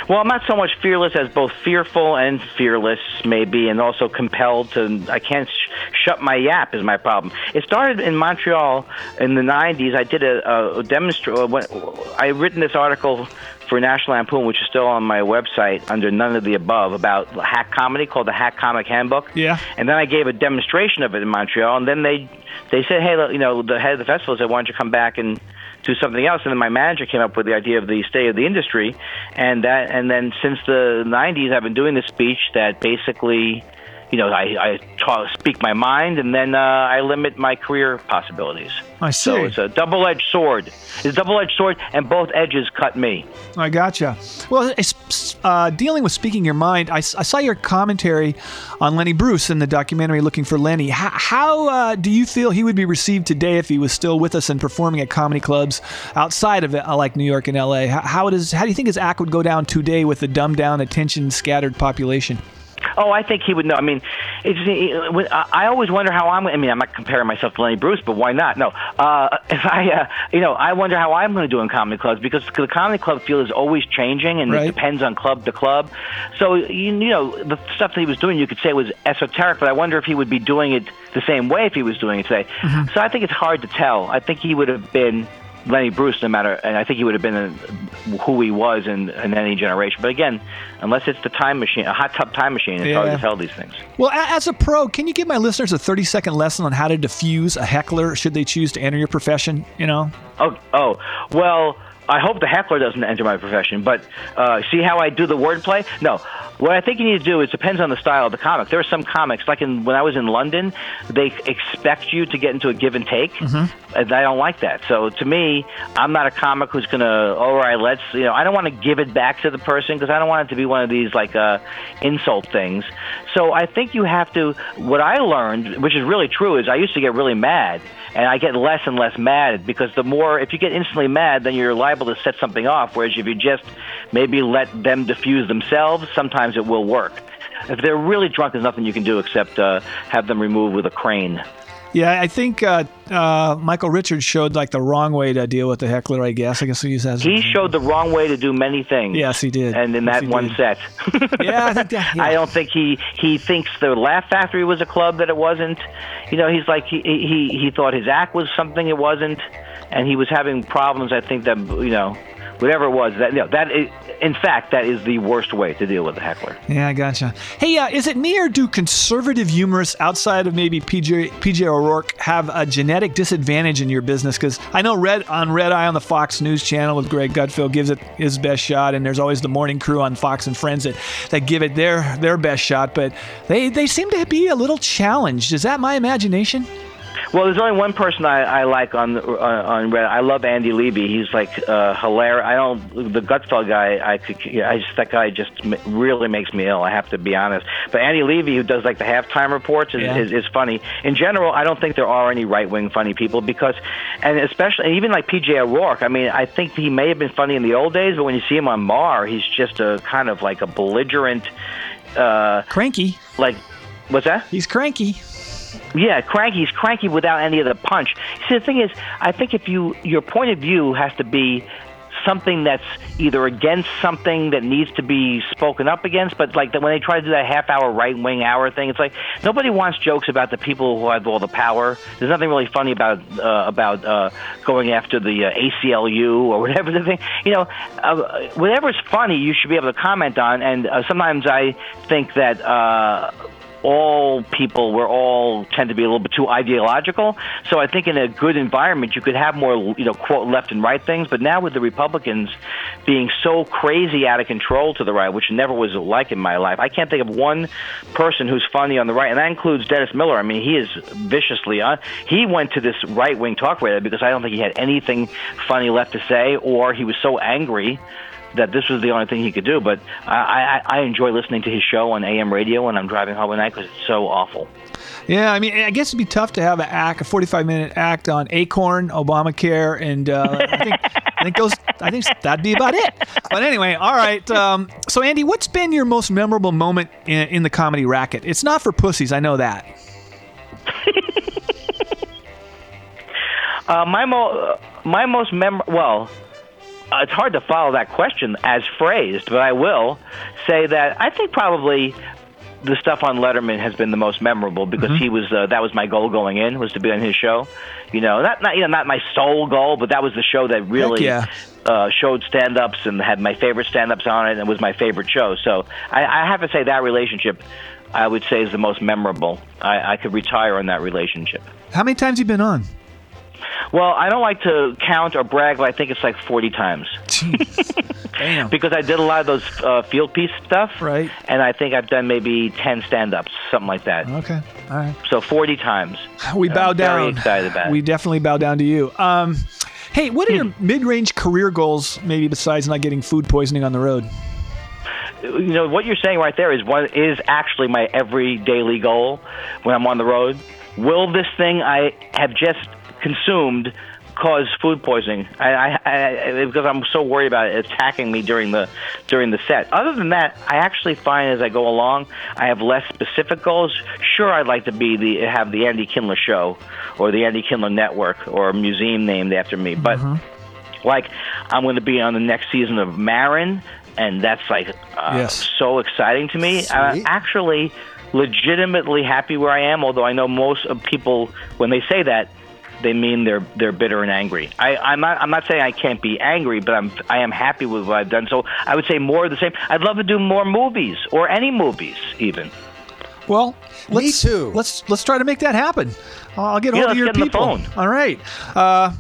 S21: Well, I'm not so much fearless as both fearful and fearless, maybe, and also compelled to. I can't sh- shut my yap is my problem. It started in Montreal in the '90s. I did a, a demonstration. Uh, I had written this article for National Lampoon, which is still on my website under None of the Above, about hack comedy called the Hack Comic Handbook.
S4: Yeah.
S21: And then I gave a demonstration of it in Montreal, and then they they said, hey, look, you know, the head of the festival said, why don't you come back and do something else? And then my manager came up with the idea of the state of the industry, and that, and then since the '90s, I've been doing this speech that basically. You know, I, I talk, speak my mind, and then uh, I limit my career possibilities.
S4: I see.
S21: So it's a double-edged sword. It's a double-edged sword, and both edges cut me.
S4: I gotcha. Well, it's, uh, dealing with speaking your mind, I saw your commentary on Lenny Bruce in the documentary Looking for Lenny. How, how uh, do you feel he would be received today if he was still with us and performing at comedy clubs outside of uh, like New York and LA? How, how, is, how do you think his act would go down today with the dumbed down, attention scattered population?
S21: Oh, I think he would know. I mean, it's, I always wonder how I'm. I mean, I'm not comparing myself to Lenny Bruce, but why not? No, uh, if I, uh, you know, I wonder how I'm going to do in comedy clubs because the comedy club field is always changing and
S4: Right.
S21: it depends on club to club. So you, you know, the stuff that he was doing, you could say was esoteric, but I wonder if he would be doing it the same way if he was doing it today. So I think it's hard to tell. I think he would have been. Lenny Bruce, no matter, and I think he would have been a, who he was in, in any generation. But again, unless it's the time machine, a hot tub time machine, it's hard
S4: Yeah.
S21: to tell these things.
S4: Well, as a pro, can you give my listeners a 30 second lesson on how to diffuse a heckler should they choose to enter your profession? You know?
S21: Oh, oh, well, I hope the heckler doesn't enter my profession. But uh, see how I do the wordplay? No. What I think you need to do is depends on the style of the comic. There are some comics, like in when I was in London, they expect you to get into a give and take, and I don't like that. So to me, I'm not a comic who's gonna, all right, let's, you know, I don't want to give it back to the person because I don't want it to be one of these like uh, insult things. So I think you have to. What I learned, which is really true, is I used to get really mad, and I get less and less mad because the more, if you get instantly mad, then you're liable to set something off. Whereas if you just maybe let them diffuse themselves, sometimes it will work. If they're really drunk, there's nothing you can do except uh, have them removed with a crane.
S4: Yeah, I think uh, uh, Michael Richards showed like the wrong way to deal with the heckler. I guess. I guess we he says.
S21: He showed the wrong way to do many things.
S4: Yes, he did.
S21: And in
S4: Yes,
S21: that one
S4: did.
S21: set.
S4: yeah, I think that,
S21: I don't think he he thinks the Laugh Factory was a club that it wasn't. You know, he's like he he he thought his act was something it wasn't, and he was having problems. I think that you know, whatever it was that you know, that is, in fact that is the worst way to deal with a heckler.
S4: Yeah, I gotcha. Hey, uh, is it me or do conservative humorists outside of maybe PJ PJ O'Rourke have a genetic disadvantage in your business? Because I know Red on Red Eye on the Fox News Channel with Greg Gutfeld gives it his best shot, and there's always the Morning Crew on Fox and Friends that, that give it their their best shot. But they they seem to be a little challenged. Is that my imagination?
S21: Well, there's only one person I, I like on uh, on Red Eye. I love Andy Levy. He's like uh, hilarious. I don't the Gutfeld guy. I could. I just that guy just really makes me ill. I have to be honest. But Andy Levy, who does like the halftime reports, is,
S4: Yeah.
S21: is, is funny. In general, I don't think there are any right wing funny people because, and especially and even like PJ O'Rourke. I mean, I think he may have been funny in the old days, but when you see him on Maher, he's just a kind of like a belligerent, uh,
S4: cranky.
S21: Like, what's that?
S4: He's cranky.
S21: Yeah, cranky. He's cranky without any of the punch. See, the thing is, I think if you your point of view has to be something that's either against something that needs to be spoken up against. But like the, when they try to do that half hour right wing hour thing, it's like nobody wants jokes about the people who have all the power. There's nothing really funny about uh, about uh, going after the uh, ACLU or whatever the thing. You know, uh, whatever's funny, you should be able to comment on. And uh, sometimes I think that. Uh, all people we're all tend to be a little bit too ideological. So I think in a good environment you could have more you know quote left and right things. But now with the Republicans being so crazy out of control to the right, which never was like in my life, I can't think of one person who's funny on the right, and that includes Dennis Miller. I mean he is viciously uh, he went to this right wing talk radio because I don't think he had anything funny left to say, or he was so angry that this was the only thing he could do. But I, I, I enjoy listening to his show on AM radio when I'm driving home at night because it's so awful.
S4: Yeah, I mean, I guess it'd be tough to have an act, a 45 minute act on Acorn, Obamacare, and uh, I think I think those, I think that'd be about it. But anyway, all right. Um, so Andy, what's been your most memorable moment in, in the comedy racket? It's not for pussies, I know that.
S21: Uh, my mo- my most mem well, it's hard to follow that question as phrased, but I will say that I think probably the stuff on Letterman has been the most memorable because he was uh, that was my goal going in was to be on his show. You know, not not you know not my sole goal, but that was the show that really
S4: yeah.
S21: uh, showed stand-ups and had my favorite stand-ups on it and was my favorite show. So I, I have to say that relationship. I would say is the most memorable. I, I could retire on that relationship.
S4: How many times you been on?
S21: Well, I don't like to count or brag, but I think it's like 40 times.
S4: Damn.
S21: because I did a lot of those uh, field piece stuff.
S4: Right.
S21: And I think I've done maybe 10 stand ups, something like that.
S4: Okay. All right.
S21: So 40 times.
S4: We bow
S21: I'm
S4: down.
S21: Very excited about
S4: We
S21: it.
S4: definitely bow down to you. Um, hey, what are your mid-range career goals? Maybe besides not getting food poisoning on the road.
S21: You know, what you're saying right there is one is actually my every daily goal when I'm on the road. Will this thing I have just consumed cause food poisoning? I, I, I because I'm so worried about it attacking me during the during the set. Other than that, I actually find as I go along, I have less specific goals. Sure, I'd like to be the have the Andy Kindler show or the Andy Kindler Network or a museum named after me, but like I'm going to be on the next season of Maron, and that's like uh,
S4: Yes.
S21: so exciting to me. I'm actually legitimately happy where I am, although I know most of people when they say that they mean they're they're bitter and angry. I, I'm not I'm not saying I can't be angry, but I'm I am happy with what I've done. So I would say more of the same. I'd love to do more movies or any movies even.
S4: Well, let's, Me too. Let's let's try to make that happen. I'll get
S21: Yeah,
S4: hold of your
S21: get on the
S4: people.
S21: phone.
S4: All right. Uh,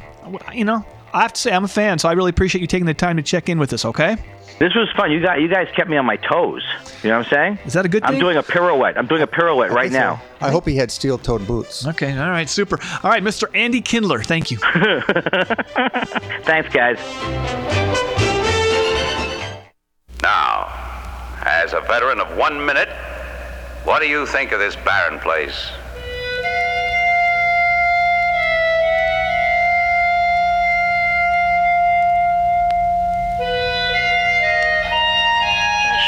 S4: you know, I have to say I'm a fan, so I really appreciate you taking the time to check in with us. Okay.
S21: This was fun. You guys, you guys kept me on my toes. You know what I'm saying?
S4: Is that a good thing?
S21: I'm doing a pirouette. I'm doing a pirouette right now.
S5: I hope he had steel-toed boots.
S4: Okay. All right. Super. All right, Mr. Andy Kindler. Thank you.
S21: Thanks, guys.
S22: Now, as a veteran of one minute, what do you think of this barren place?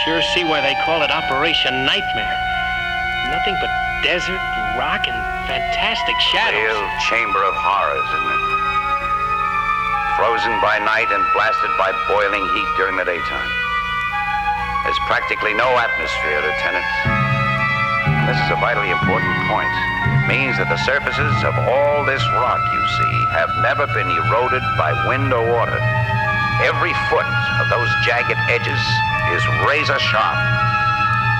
S23: Sure see why they call it Operation Nightmare. Nothing but desert, rock, and fantastic shadows.
S22: Real chamber of horrors, isn't it? Frozen by night and blasted by boiling heat during the daytime. There's practically no atmosphere, Lieutenant. This is a vitally important point. It means that the surfaces of all this rock you see have never been eroded by wind or water. Every foot of those jagged edges is razor sharp,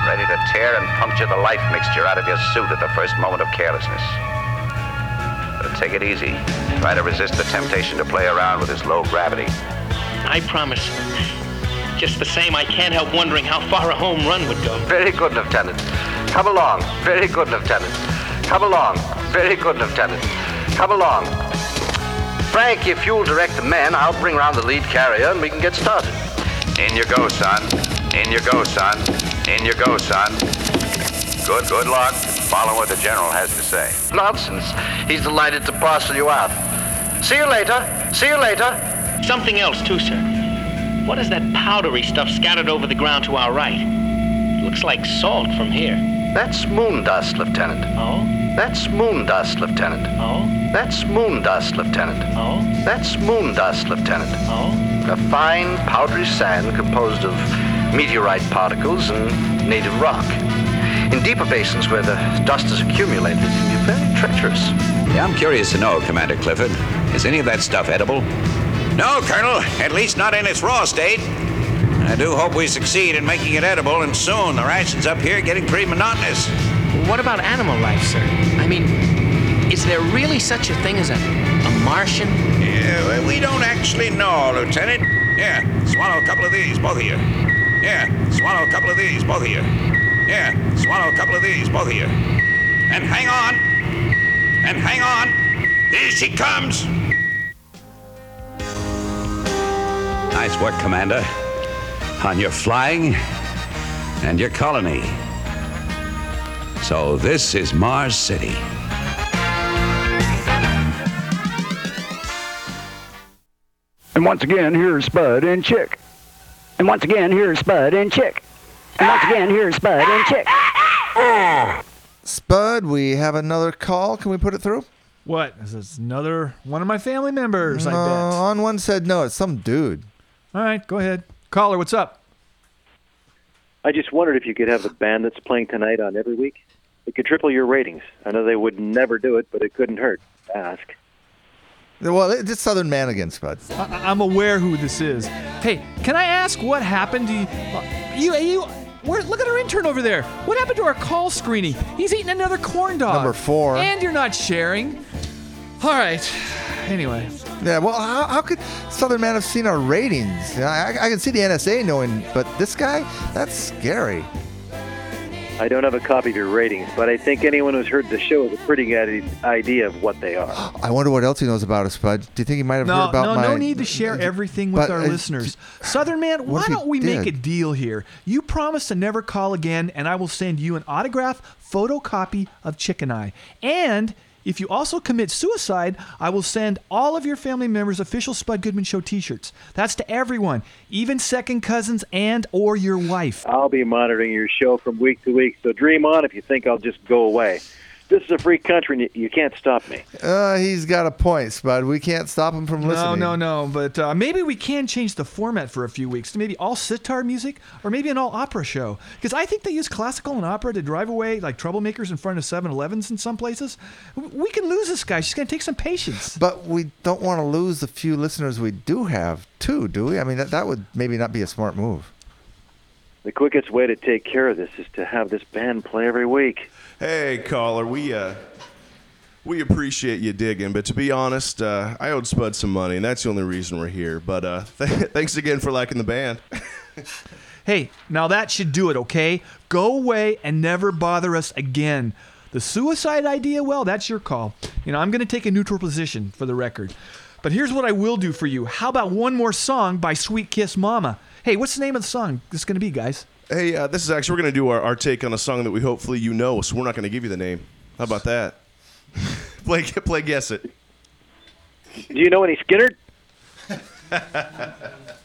S22: ready to tear and puncture the life mixture out of your suit at the first moment of carelessness. But take it easy. Try to resist the temptation to play around with this low gravity.
S23: I promise. Just the same, I can't help wondering how far a home run would go.
S22: Very good, Lieutenant. Come along. Very good, Lieutenant. Come along. Very good, Lieutenant. Come along. Frank, if you'll direct the men, I'll bring round the lead carrier and we can get started. In you go, son. In you go, son. In you go, son. Good, good luck. Follow what the general has to say.
S23: Nonsense. He's delighted to parcel you out. See you later. See you later. Something else, too, sir. What is that powdery stuff scattered over the ground to our right? Looks like salt from here.
S22: That's moon dust, Lieutenant.
S23: Oh?
S22: That's moon dust, Lieutenant.
S23: Oh?
S22: That's moon dust, Lieutenant.
S23: Oh?
S22: That's moon dust, Lieutenant.
S23: Oh?
S24: a fine, powdery sand composed of meteorite particles and native rock. In deeper basins where the dust is accumulated, it can be very treacherous.
S18: Yeah, I'm curious to know, Commander Clifford. Is any of that stuff edible? No, Colonel. At least not in its raw state. I do hope we succeed in making it edible, and soon the rations up here are getting pretty monotonous.
S23: What about animal life, sir? I mean, is there really such a thing as a, a Martian?
S18: Yeah, well, we don't actually know, Lieutenant. Yeah, swallow a couple of these, both of you. Yeah, swallow a couple of these, both of you. Yeah, swallow a couple of these, both of you. And hang on. And hang on. Here she comes. Nice work, Commander. On your flying and your colony. So this is Mars City.
S7: And once again, here's Spud and Chick. And once again, here's Spud and Chick. And once again, here's Spud and Chick.
S5: Spud, we have another call. Can we put it through?
S4: What? This is another one of my family members,
S5: No,
S4: I bet.
S5: on one said no. It's some dude.
S4: All right, go ahead. Caller, what's up?
S16: I just wondered if you could have the band that's playing tonight on every week. It could triple your ratings. I know they would never do it, but it couldn't hurt. Ask.
S5: Well, it's Southern Man again, Spud.
S4: I- I'm aware who this is. Hey, can I ask what happened to you? uh, You, you. Where, look at our intern over there. What happened to our call screening? He's eating another corn dog.
S5: Number four.
S4: And you're not sharing. All right. Anyway.
S5: Yeah, well, how, how could Southern Man have seen our ratings? I, I, I can see the NSA knowing, but this guy, that's scary.
S16: I don't have a copy of your ratings, but I think anyone who's heard the show has a pretty good idea of what they are.
S5: I wonder what else he knows about us, Bud. Do you think he might have heard
S4: No,
S5: about
S4: no,
S5: my?
S4: no need to share everything with
S5: But,
S4: our
S5: uh,
S4: listeners. Southern Man, why don't we make a deal here? You promise to never call again, and I will send you an autograph photocopy of Chicken Eye. And if you also commit suicide, I will send all of your family members official Spud Goodman Show T-shirts. That's to everyone, even second cousins and or your wife.
S16: I'll be monitoring your show from week to week, so dream on if you think I'll just go away. This is a free country, and you- you can't stop me.
S5: Uh, he's got a point, Spud. We can't stop him from listening.
S4: no, no. No. But uh, maybe we can change the format for a few weeks to maybe all sitar music or maybe an all opera show. Because I think they use classical and opera to drive away like troublemakers in front of 7 Elevens in some places. We can lose this guy. She's going to take some patience.
S5: But we don't want to lose the few listeners we do have, too, do we? I mean, that, that would maybe not be a smart move.
S16: The quickest way to take care of this is to have this band play every week.
S11: Hey, caller, we uh, we appreciate you digging, but to be honest, uh, I owed Spud some money, and that's the only reason we're here. But uh, th- thanks again for liking the band.
S4: Hey, now that should do it, okay? Go away and never bother us again. The suicide idea, well, that's your call. You know, I'm going to take a neutral position for the record. But here's what I will do for you. How about one more song by Sweet Kiss Mama? Hey, what's the name of the song this is going to be, guys?
S11: Hey, uh, this is actually we're gonna do our, our take on a song that we hopefully you know, so we're not gonna give you the name. How about that? play play guess it.
S16: Do you know any
S25: Skynyrd?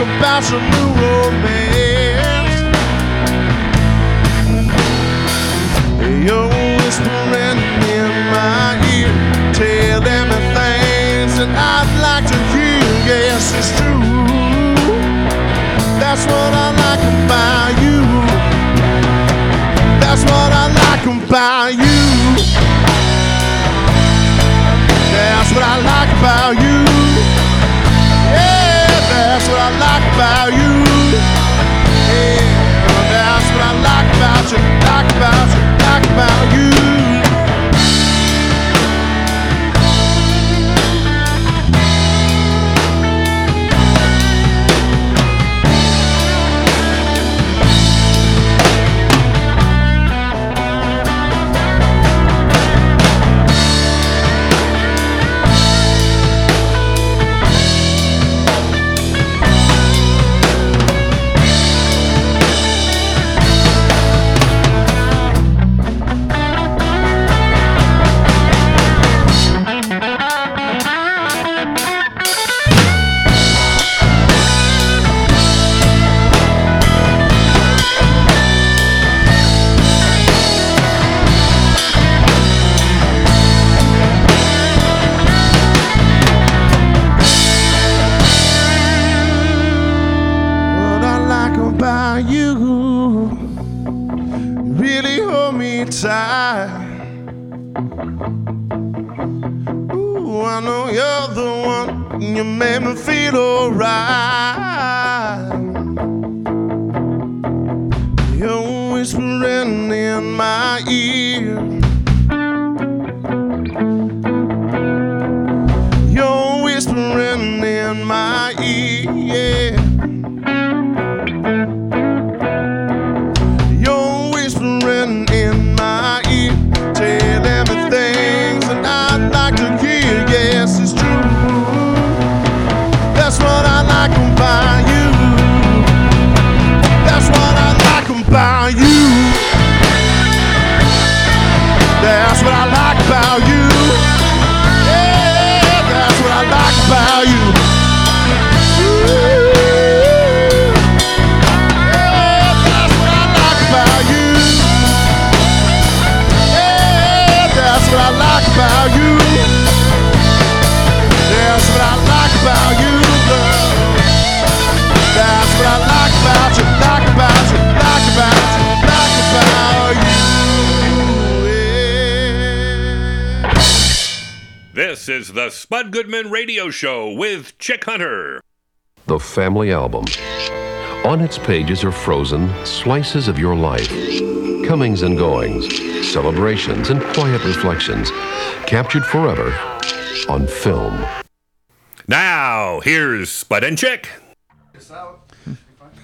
S25: about some new romance. You're whispering in my ear, telling me things that I'd like to hear. Yes, it's true. That's what I like about you. That's what I like about you. That's what I like about you. That's what I like about you. Yeah, that's what I like about you. Like about you. Like about you.
S2: Chick Hunter.
S26: The Family Album. On its pages are frozen slices of your life, comings and goings, celebrations and quiet reflections, captured forever on film.
S2: Now, here's Spud and Chick.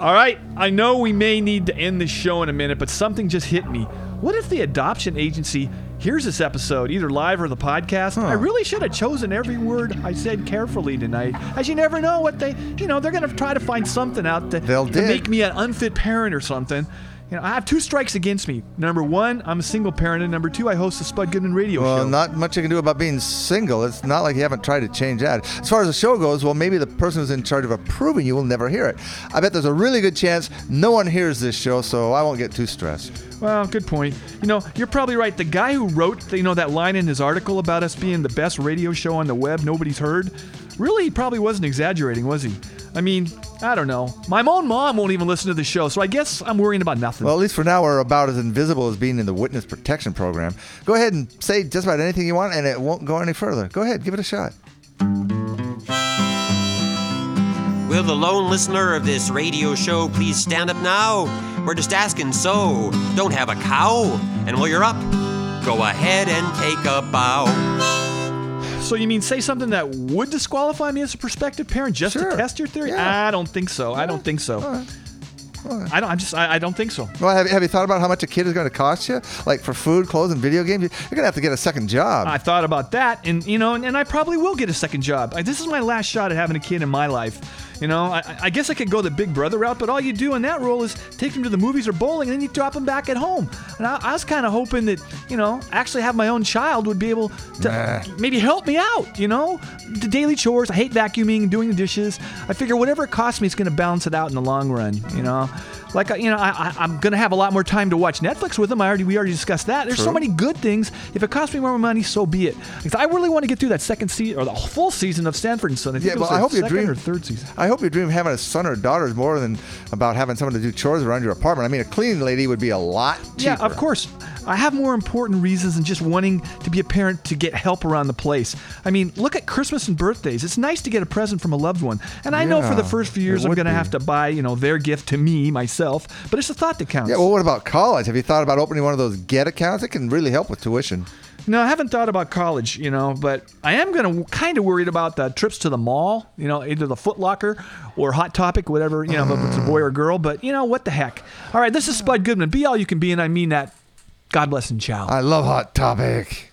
S4: All right, I know we may need to end this show in a minute, but something just hit me. What if the adoption agency hears this episode, either live or the podcast? I really should have chosen every word I said carefully tonight, as you never know what they, you know, they're going to try to find something out to,
S5: They'll
S4: to
S5: dig.
S4: make me an unfit parent or something. You know, I have two strikes against me. Number one, I'm a single parent, and number two, I host the Spud Goodman Radio
S5: Well,
S4: Show.
S5: not much you can do about being single. It's not like you haven't tried to change that. As far as the show goes, well, maybe the person who's in charge of approving you will never hear it. I bet there's a really good chance no one hears this show, so I won't get too stressed.
S4: Well, good point. You know, you're probably right. The guy who wrote, you know, that line in his article about us being the best radio show on the web nobody's heard, really, he probably wasn't exaggerating, was he? I mean, I don't know. My own mom won't even listen to the show, so I guess I'm worrying about nothing.
S5: Well, at least for now, we're about as invisible as being in the witness protection program. Go ahead and say just about anything you want, and it won't go any further. Go ahead, give it a shot.
S27: Will the lone listener of this radio show please stand up now? We're just asking so. Don't have a cow. And while you're up, go ahead and take a bow.
S4: So you mean say something that would disqualify me as a prospective parent just to test your theory? I don't think so. I don't think so. I don't. I'm just. I, I don't think so.
S5: Well, have, have you thought about how much a kid is going to cost you? Like for food, clothes, and video games? You're going to have to get a second job.
S4: I thought about that, and you know, and, and I probably will get a second job. Like, this is my last shot at having a kid in my life. You know, I, I guess I could go the big brother route, but all you do in that role is take him to the movies or bowling, and then you drop him back at home. And I, I was kind of hoping that, you know, actually have my own child would be able to
S5: Nah.
S4: maybe help me out, you know? The daily chores. I hate vacuuming, and doing the dishes. I figure whatever it costs me, it's going to balance it out in the long run, you know? Like, uh, you know, I, I, I'm going to have a lot more time to watch Netflix with them. I already, we already discussed that. There's so many good things. If it costs me more money, so be it. Because I really want to get through that second season or the full season of Sanford and Son. I think
S5: Yeah,
S4: was
S5: I hope your
S4: second
S5: dream
S4: or third season.
S5: I hope your dream of having a son or daughter is more than about having someone to do chores around your apartment. I mean, a cleaning lady would be a lot cheaper.
S4: Yeah, of course. I have more important reasons than just wanting to be a parent to get help around the place. I mean, look at Christmas and birthdays. It's nice to get a present from a loved one. And I know for the first few years I'm going to have to buy, you know, their gift to me, myself. But it's the thought that counts.
S5: Yeah, well, what about college? Have you thought about opening one of those get accounts? It can really help with tuition.
S4: No, I haven't thought about college, you know, but I am going to kind of worried about the trips to the mall, you know, either the Foot Locker or Hot Topic, whatever, you know, if it's a boy or girl. But, you know, what the heck. All right, this is Spud Goodman. Be all you can be, and I mean that. God bless and ciao.
S5: I love Hot Topic.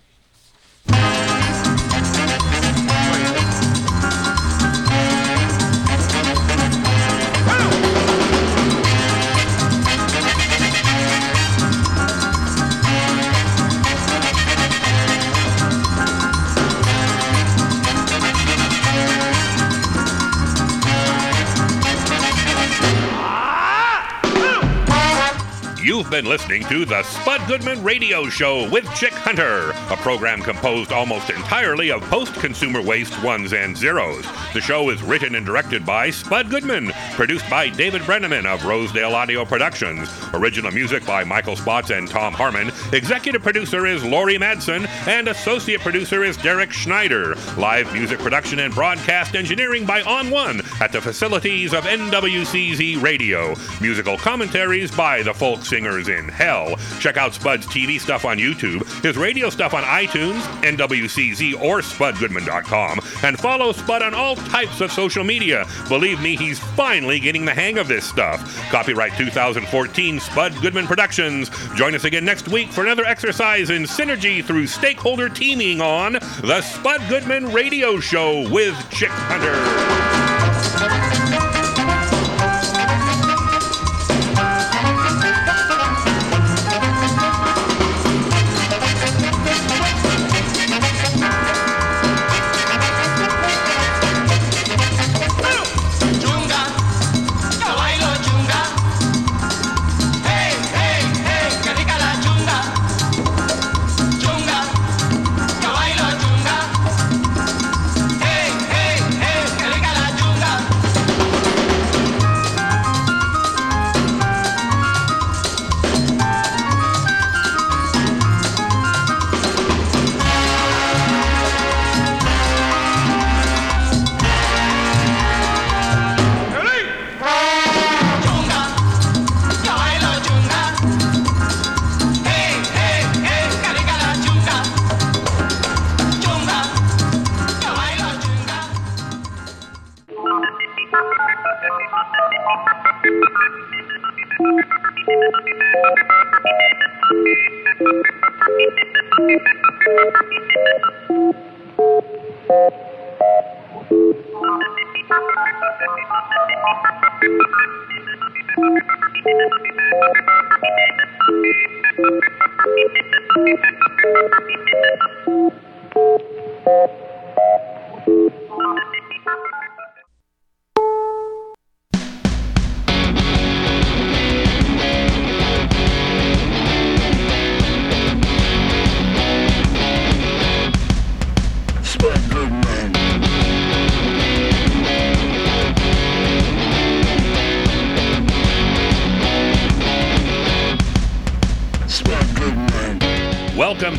S2: Been listening to the Spud Goodman Radio Show with Chick Hunter, a program composed almost entirely of post consumer waste ones and zeros. The show is written and directed by Spud Goodman, produced by David Brenneman of Rosedale Audio Productions. Original music by Michael Spots and Tom Harmon. Executive producer is Laurie Madsen, and associate producer is Derek Schneider. Live music production and broadcast engineering by On One at the facilities of NWCZ Radio. Musical commentaries by the folk in hell. Check out Spud's TV stuff on YouTube, his radio stuff on iTunes, NWCZ, or SpudGoodman.com, and follow Spud on all types of social media. Believe me, he's finally getting the hang of this stuff. Copyright 2014 Spud Goodman Productions. Join us again next week for another exercise in synergy through stakeholder teaming on the Spud Goodman Radio Show with Chick Hunter.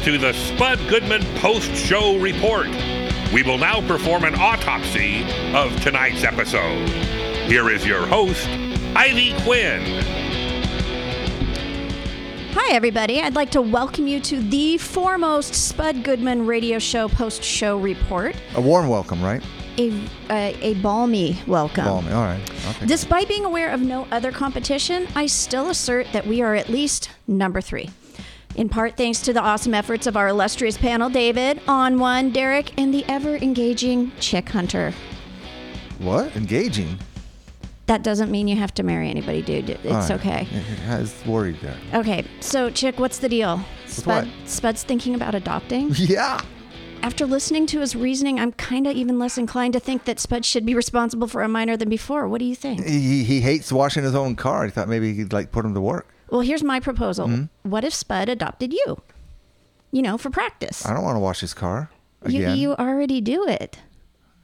S2: To the Spud Goodman Post Show Report. We will now perform an autopsy of tonight's episode. Here is your host, Ivy Quinn.
S28: Hi, everybody. I'd like to welcome you to the foremost Spud Goodman radio show post show report.
S5: A warm welcome, right?
S28: A, uh, a balmy welcome.
S5: Balmy. All right. Okay.
S28: Despite being aware of no other competition, I still assert that we are at least number three. In part thanks to the awesome efforts of our illustrious panel David, On One, Derek, and the ever engaging Chick Hunter.
S5: What? Engaging?
S28: That doesn't mean you have to marry anybody, dude. It's
S5: right.
S28: okay.
S5: It has worried there.
S28: Okay, so Chick, what's the deal? Spud, Spud's thinking about adopting.
S5: Yeah.
S28: After listening to his reasoning, I'm kind of even less inclined to think that Spud should be responsible for a minor than before. What do you think?
S5: He, he hates washing his own car. He thought maybe he'd like put him to work.
S28: Well, here's my proposal.
S5: Mhm.
S28: What if Spud adopted you? You know, for practice.
S5: I don't want to wash his car
S28: You, you already do it.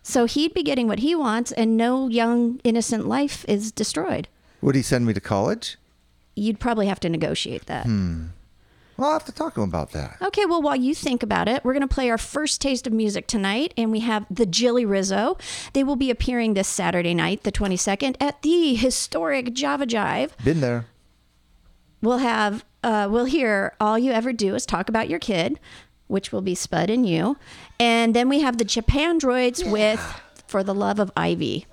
S28: So he'd be getting what he wants, and no young, innocent life is destroyed.
S5: Would he send me to college?
S28: You'd probably have to negotiate that.
S5: Hmm. Well, I'll have to talk to him about that.
S28: Okay, well, while you think about it, we're going to play our first taste of music tonight, and we have the Jilly Rizzo. They will be appearing this Saturday night, the 22nd, at the historic Java Jive.
S5: Been there.
S28: We'll have, uh, we'll hear All You Ever Do Is Talk About Your Kid, which will be Spud and you. And then we have the Japandroids with For the Love of Ivy.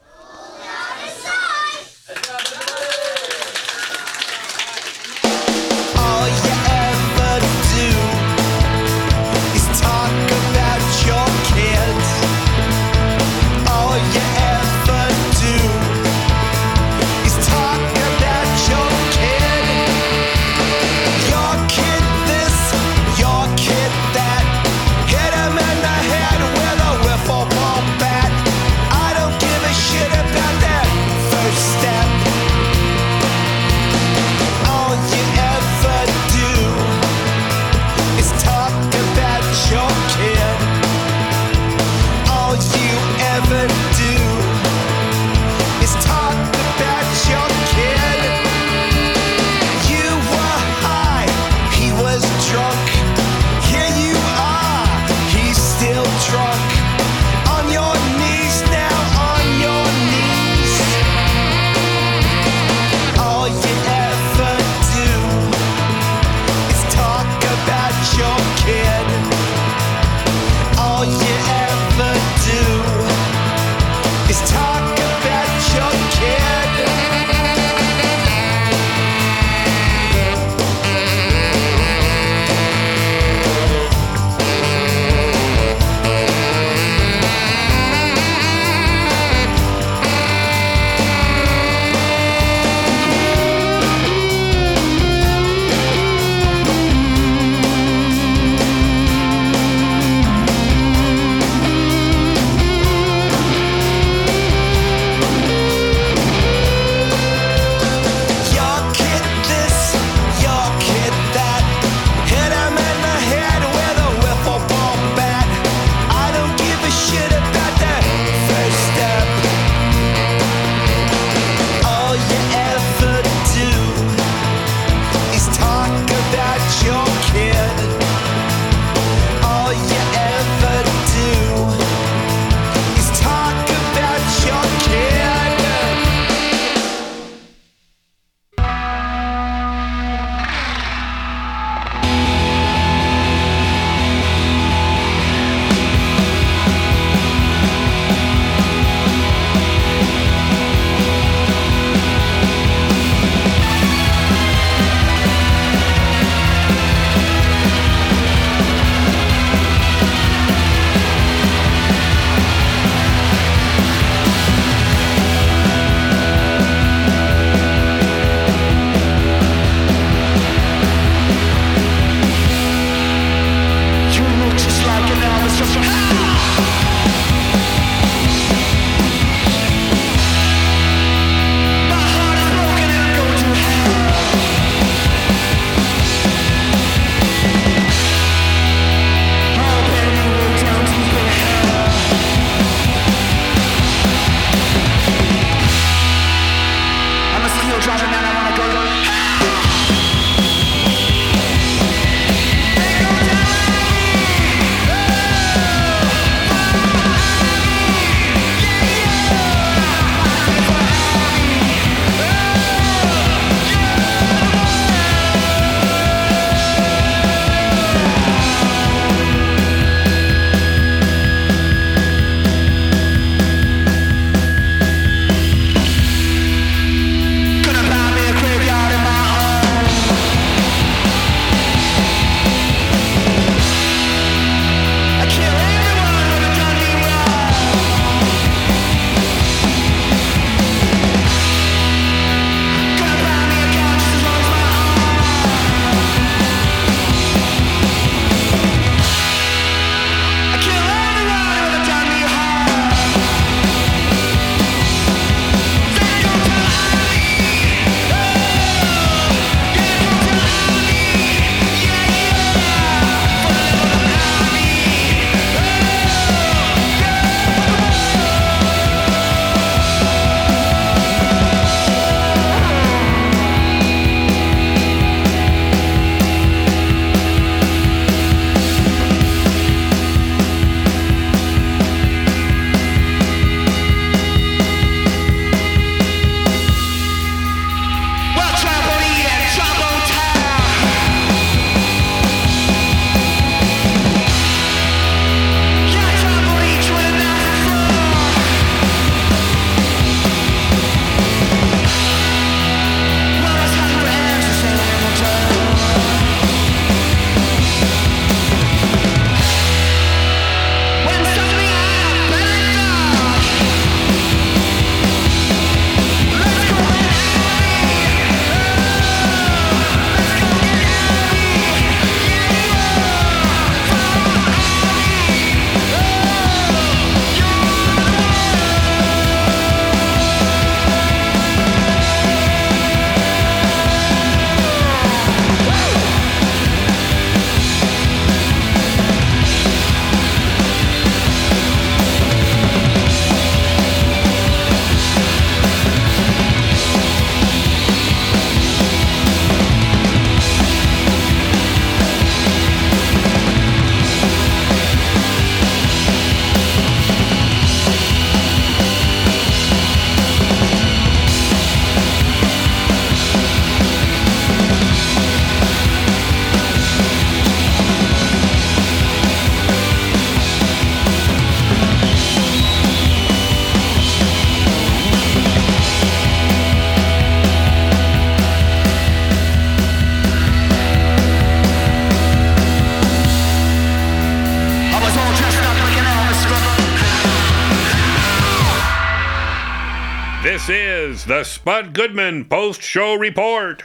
S18: Is the
S2: Spud Goodman Post Show Report.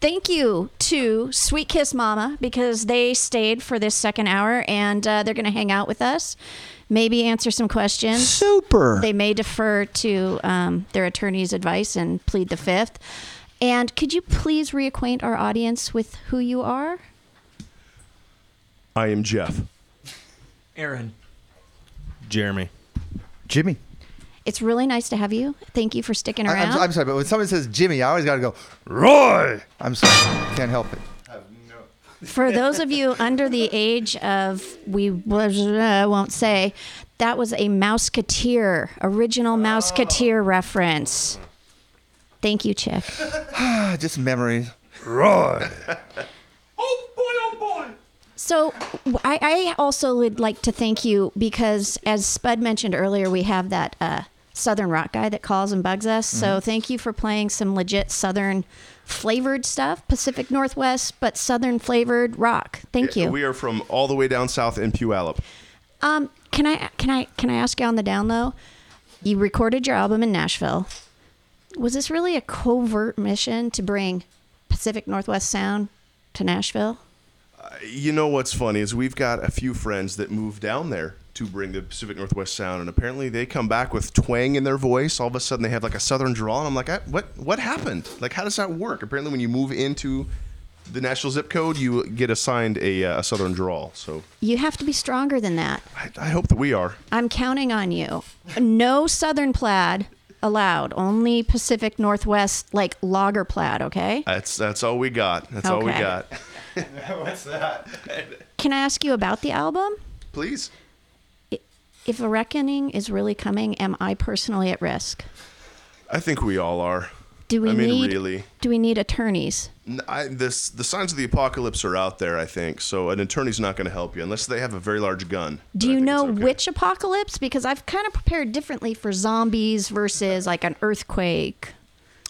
S28: Thank you to Sweet Kiss Mama because they stayed for this second hour and uh, they're going to hang out with us, maybe answer some questions.
S5: Super.
S28: They may defer to um, their attorney's advice and plead the fifth. And could you please reacquaint our audience with who you are?
S11: I am Jeff.
S12: Aaron.
S29: Jeremy.
S5: Jimmy.
S28: It's really nice to have you. Thank you for sticking
S5: I,
S28: around.
S5: am I'm sorry, but when somebody says Jimmy, I always got to go, Roy! I'm sorry. Can't help it.
S28: For those of you under the age of, we uh, won't say, that was a Mouseketeer, original Mouseketeer reference. Thank you, Chick.
S5: Just memories. Roy!
S28: Oh boy oh boy so I, I also would like to thank you because, as Spud mentioned earlier, we have that uh, Southern rock guy that calls and bugs us. So
S11: Mm-hmm.
S28: thank you for playing some legit Southern flavored stuff, Pacific Northwest, but Southern flavored rock. Thank you.
S11: We are from all the way down south in Puyallup.
S28: Um, can I can I can I ask you on the down low? You recorded your album in Nashville. Was this really a covert mission to bring Pacific Northwest sound to Nashville?
S11: You know what's funny is we've got a few friends that moved down there to bring the Pacific Northwest sound, and apparently they come back with twang in their voice. All of a sudden, they have like a southern drawl, and I'm like, "I- what? What happened? Like, how does that work? Apparently, when you move into the national zip code, you get assigned a, uh, a southern drawl. So
S28: You have to be stronger than that.
S11: I hope that we are.
S28: I'm counting on you. No Southern plaid allowed. Only Pacific Northwest, like logger plaid. Okay.
S11: That's that's all we got. That's all we got.
S29: What's that?
S28: Can I ask you about the album?
S11: Please.
S28: If a reckoning is really coming, am I personally at risk?
S11: I think we all are.
S28: Do we
S11: I mean,
S28: need?
S11: really.
S28: Do we need attorneys?
S11: N- I, this the signs of the apocalypse are out there. I think so. An attorney's not going to help you unless they have a very large gun.
S28: Do you know which apocalypse? Because I've kind of prepared differently for zombies versus like an earthquake.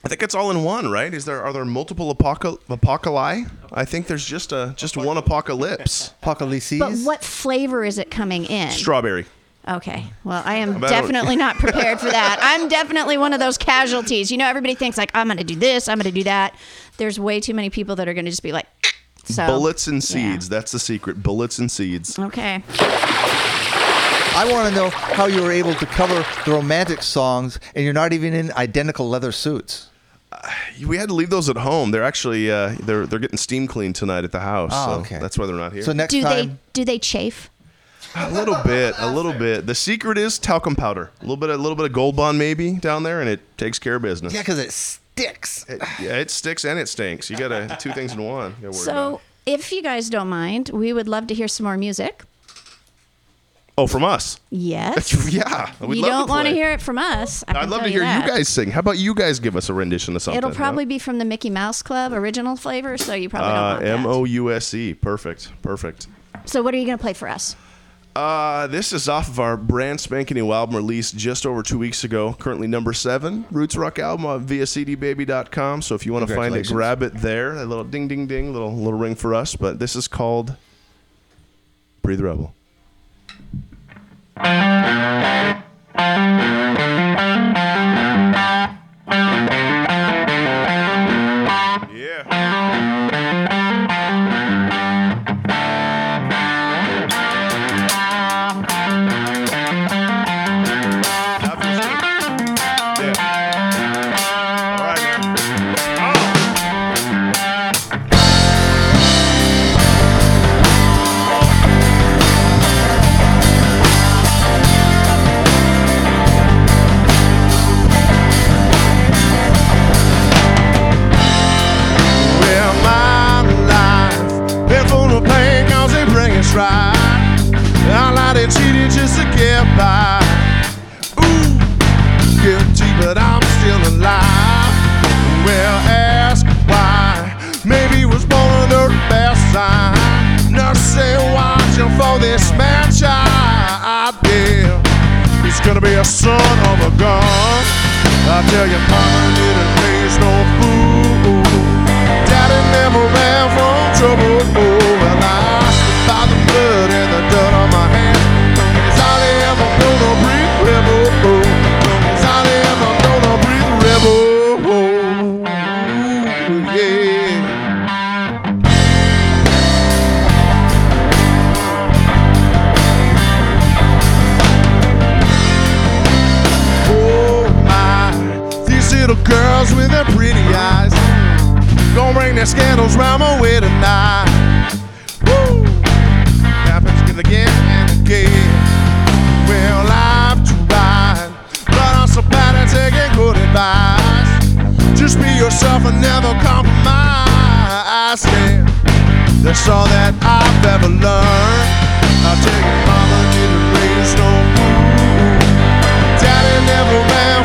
S11: I think it's all in one, right? Is there are there multiple apocal- apocalypse? I think there's just a just one apocalypse.
S5: Apocalypse.
S28: But what flavor is it coming in?
S11: Strawberry.
S28: Okay. Well, I am
S11: About-
S28: definitely not prepared for that. I'm definitely one of those casualties. You know, everybody thinks like I'm going to do this, I'm going to do that. There's way too many people that are going to just be like, so
S11: Bullets and
S28: yeah.
S11: seeds. That's the secret. Bullets and seeds.
S28: Okay.
S5: I want to know how you were able to cover the romantic songs and you're not even in identical leather suits.
S11: We had to leave those at home. They're actually uh, they're they're getting steam cleaned tonight at the house.
S5: Oh,
S11: so
S5: okay.
S11: That's why they're not here. So next time.
S28: do they do they chafe?
S11: A little bit, a little bit. The secret is talcum powder. A little bit, a little bit of Gold Bond maybe down there, and it takes care of business.
S5: Yeah, because it sticks.
S11: It, yeah, it sticks and it stinks. You got to two things in one. You gotta about.
S28: So, if you guys don't mind, we would love to hear some more music.
S11: Oh, from us.
S28: Yes.
S11: yeah, we'd
S28: you
S11: love
S28: don't want to hear it from us. I
S11: I'd love
S28: tell
S11: to hear you,
S28: that.
S11: guys sing. How about you guys give us a rendition of something?
S28: It'll
S11: no?
S28: probably be from the Mickey Mouse Club original flavor, so you probably don't
S11: Uh,
S28: want that.
S11: M O U S E. Perfect. Perfect.
S28: So, what are you going to play for us?
S11: Uh, this is off of our brand spanking new album released just over two weeks ago. Currently number seven, Roots Rock album uh, via cdbaby.com. So if you want to find it, grab it there. A little ding, ding, ding, little little ring for us. But this is called Breathe Rebel.
S25: Was under the best. Nurse say watching for this child. Yeah, he's gonna be a son of a gun. I tell you, mama didn't raise no fool. Daddy never ran from trouble. Bring their scandals round my way tonight. Woo! Happens again and again. Well, I've tried, but I'm so bad at taking good advice. Just be yourself and never compromise. Yeah, that's all that I've ever learned. I take mama didn't raise no fool. Daddy never ran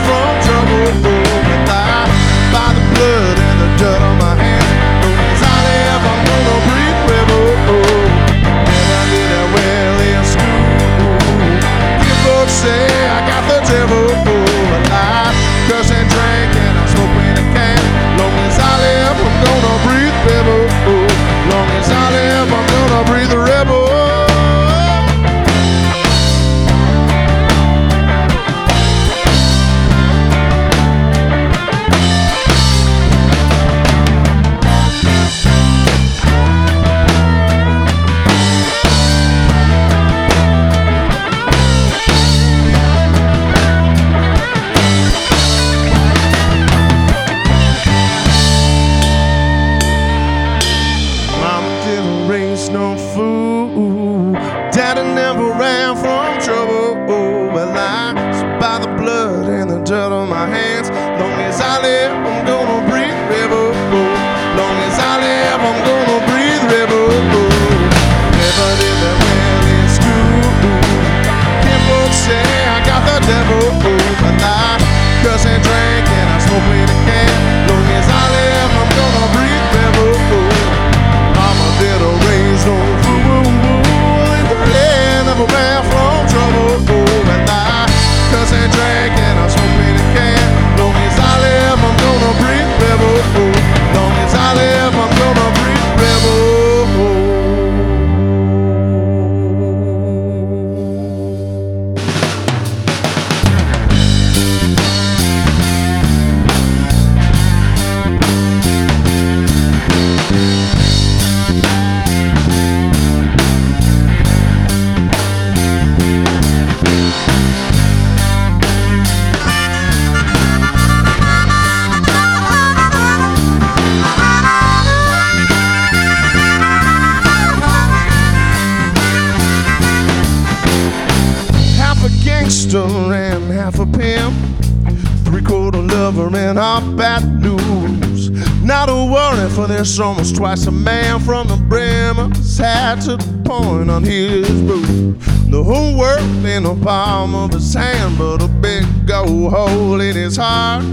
S25: almost twice a man from the brim, of his hat to the point on his boot. The whole world in the palm of his hand, but a big gold hole in his heart.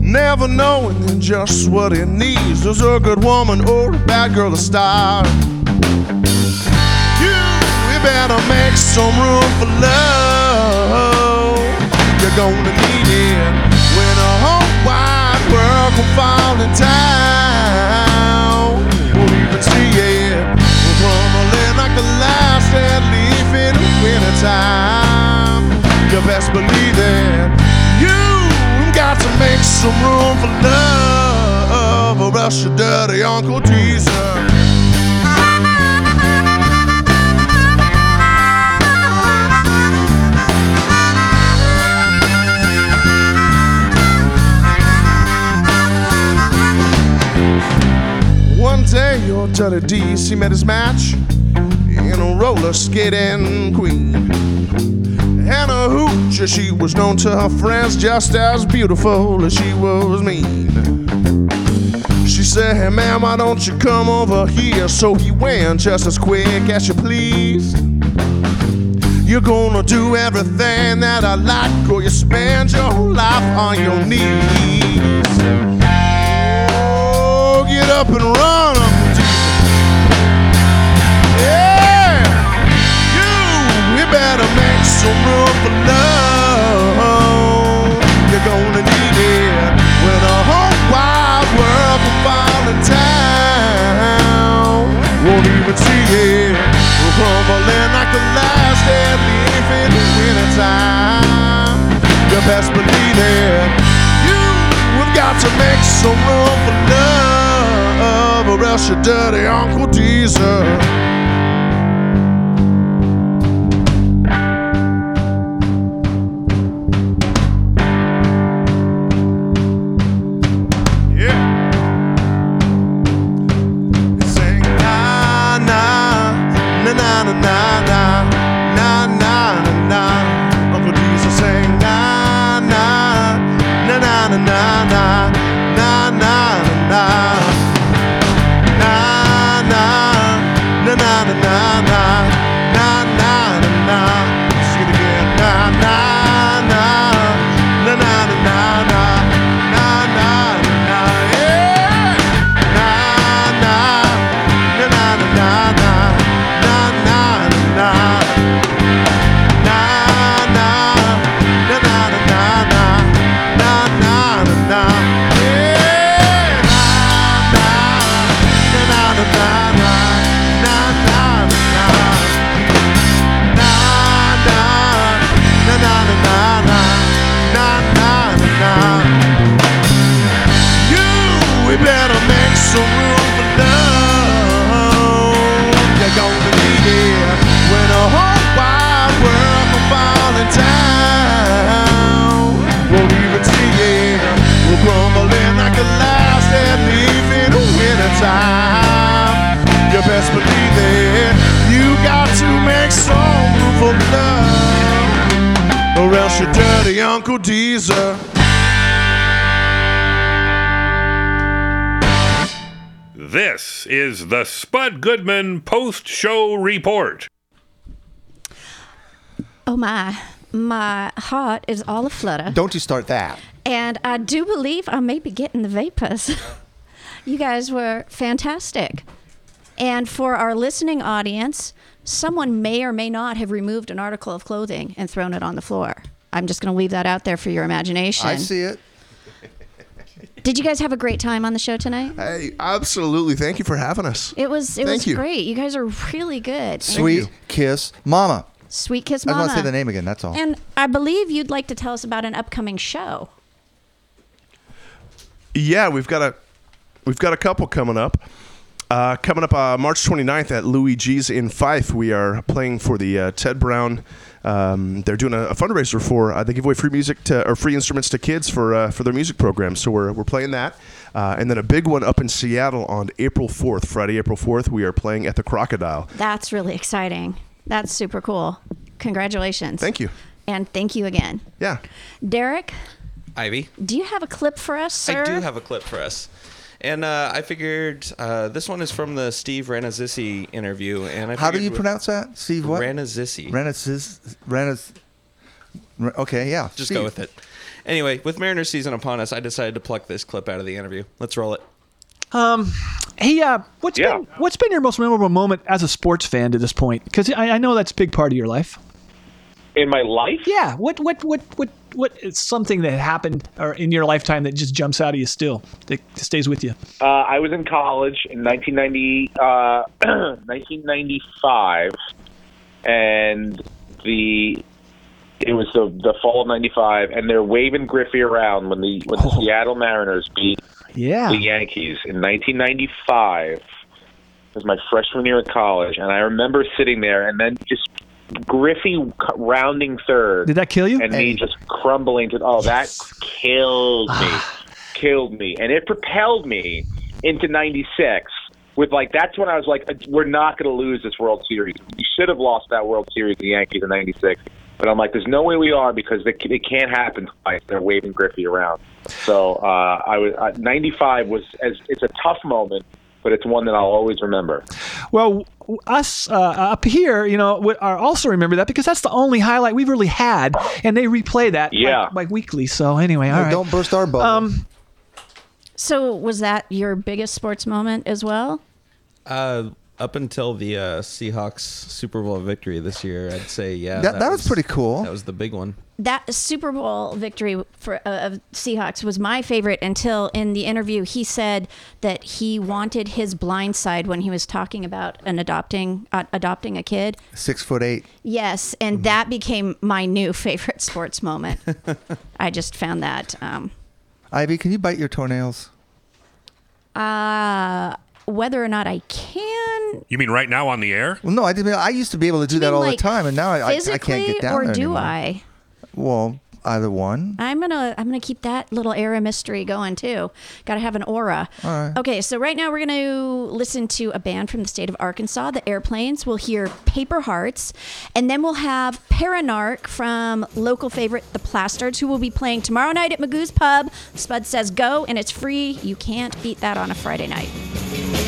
S25: Never knowing just what he needs. There's a good woman or a bad girl to start. You, you better make some room for love. You're gonna come falling down. Won't even see it. Crumbling like the last dead leaf in the wintertime. You best believe it. You got to make some room for love, or else your dirty Uncle teaser. Day, your Johnny D, he met his match in a roller skating queen. And a hooch, she was known to her friends just as beautiful as she was mean. She said, Hey, man, why don't you come over here? So he went just as quick as you please. You're gonna do everything that I like, or you spend your whole life on your knees. Up and run, Uncle Jesus. Yeah, you, you better make some room for love. You're gonna need it when a whole wide world will fall in town. Won't even see it. Crumbling like the last dead leaf in the wintertime. You best believe it. You, we've got to make some room for love, or else your dirty Uncle Teaser.
S2: Is the Spud Goodman post show report.
S28: Oh my, my heart is all a flutter.
S5: Don't you start that.
S28: And I do believe I may be getting the vapors. you guys were fantastic. And for our listening audience, someone may or may not have removed an article of clothing and thrown it on the floor. I'm just going to leave that out there for your imagination.
S5: I see it.
S28: Did you guys have a great time on the show tonight?
S11: Hey, absolutely. Thank you for having us.
S28: It was it
S11: Thank
S28: was
S11: you.
S28: great. You guys are really good.
S5: Sweet kiss, mama.
S28: Sweet kiss Mama.
S5: I
S28: mama.
S5: just want to say the name again. That's all.
S28: And I believe you'd like to tell us about an upcoming show.
S11: Yeah, we've got a we've got a couple coming up. Uh, coming up uh, March 29th at Louie G's in Fife, we are playing for the uh, Ted Brown. Um, they're doing a, a fundraiser for uh, they give away free music to or free instruments to kids for uh, for their music program. So we're, we're playing that, uh, and then a big one up in Seattle on April 4th, Friday, April 4th. We are playing at the Crocodile.
S28: That's really exciting. That's super cool. Congratulations.
S11: Thank you.
S28: And thank you again.
S11: Yeah.
S28: Derek,
S30: Ivy.
S28: do you have a clip for us, sir?
S30: I do have a clip for us. And uh, I figured uh, this one is from the Steve Rannazzisi interview. And I
S5: How do you pronounce that? Steve what?
S30: Rannazzisi.
S5: Ranazis. Ranaz. Okay, yeah.
S30: Just
S5: Steve.
S30: go with it. Anyway, with Mariners season upon us, I decided to pluck this clip out of the interview. Let's roll it.
S4: Um, hey, uh, what's been what's been your most memorable moment as a sports fan to this point? Because I, I know that's a big part of your life.
S9: In my life?
S4: Yeah. What what what what what is something that happened or in your lifetime that just jumps out of you still that stays with you?
S9: Uh, I was in college in 1990, uh, 1995, and the it was the the fall of '95, and they're waving Griffey around when the when the Seattle Mariners beat
S4: Yeah.
S9: the Yankees in 1995. It was my freshman year at college, and I remember sitting there, and then just Griffey rounding third.
S4: Did that kill you?
S9: And me just crumbling to oh, that killed me, killed me, and it propelled me into '96. With like, that's when I was like, we're not going to lose this World Series. We should have lost that World Series, the Yankees in '96. But I'm like, there's no way we are because it, it can't happen twice. They're waving Griffey around. So uh, I was uh, '95 was as it's a tough moment, but it's one that I'll always remember.
S4: Well, us uh, up here, you know, are also remember that because that's the only highlight we've really had, and they replay that
S9: Yeah.
S4: like, like weekly. So anyway, all
S5: Hey,
S4: right.
S5: Don't burst our bubble.
S4: Um,
S28: So was that your biggest sports moment as well?
S30: Uh, up until the uh, Seahawks Super Bowl victory this year, I'd say yeah.
S5: That- that was pretty cool.
S30: That was the big one.
S28: That Super Bowl victory for uh, of Seahawks was my favorite until in the interview he said that he wanted his blind side when he was talking about an adopting uh, adopting a kid.
S5: Six foot eight.
S28: Yes, and that became my new favorite sports moment. I just found that um,
S5: Ivy, can you bite your toenails?
S28: uh, whether or not I can
S2: You mean right now on the air?
S5: Well, no, I didn't. I used to be able to do that all
S28: like,
S5: the time, and now I, I, I can't get down
S28: or
S5: there
S28: do
S5: anymore.
S28: I?
S5: Well, either one.
S28: I'm gonna I'm gonna keep that little of mystery going too. Got to have an aura.
S5: All right.
S28: Okay, so right now we're gonna listen to a band from the state of Arkansas, the Airplanes. We'll hear Paper Hearts, and then we'll have Paranarch from local favorite The Plastards, who will be playing tomorrow night at Magoo's Pub. Spud says go, and it's free. You can't beat that on a Friday night.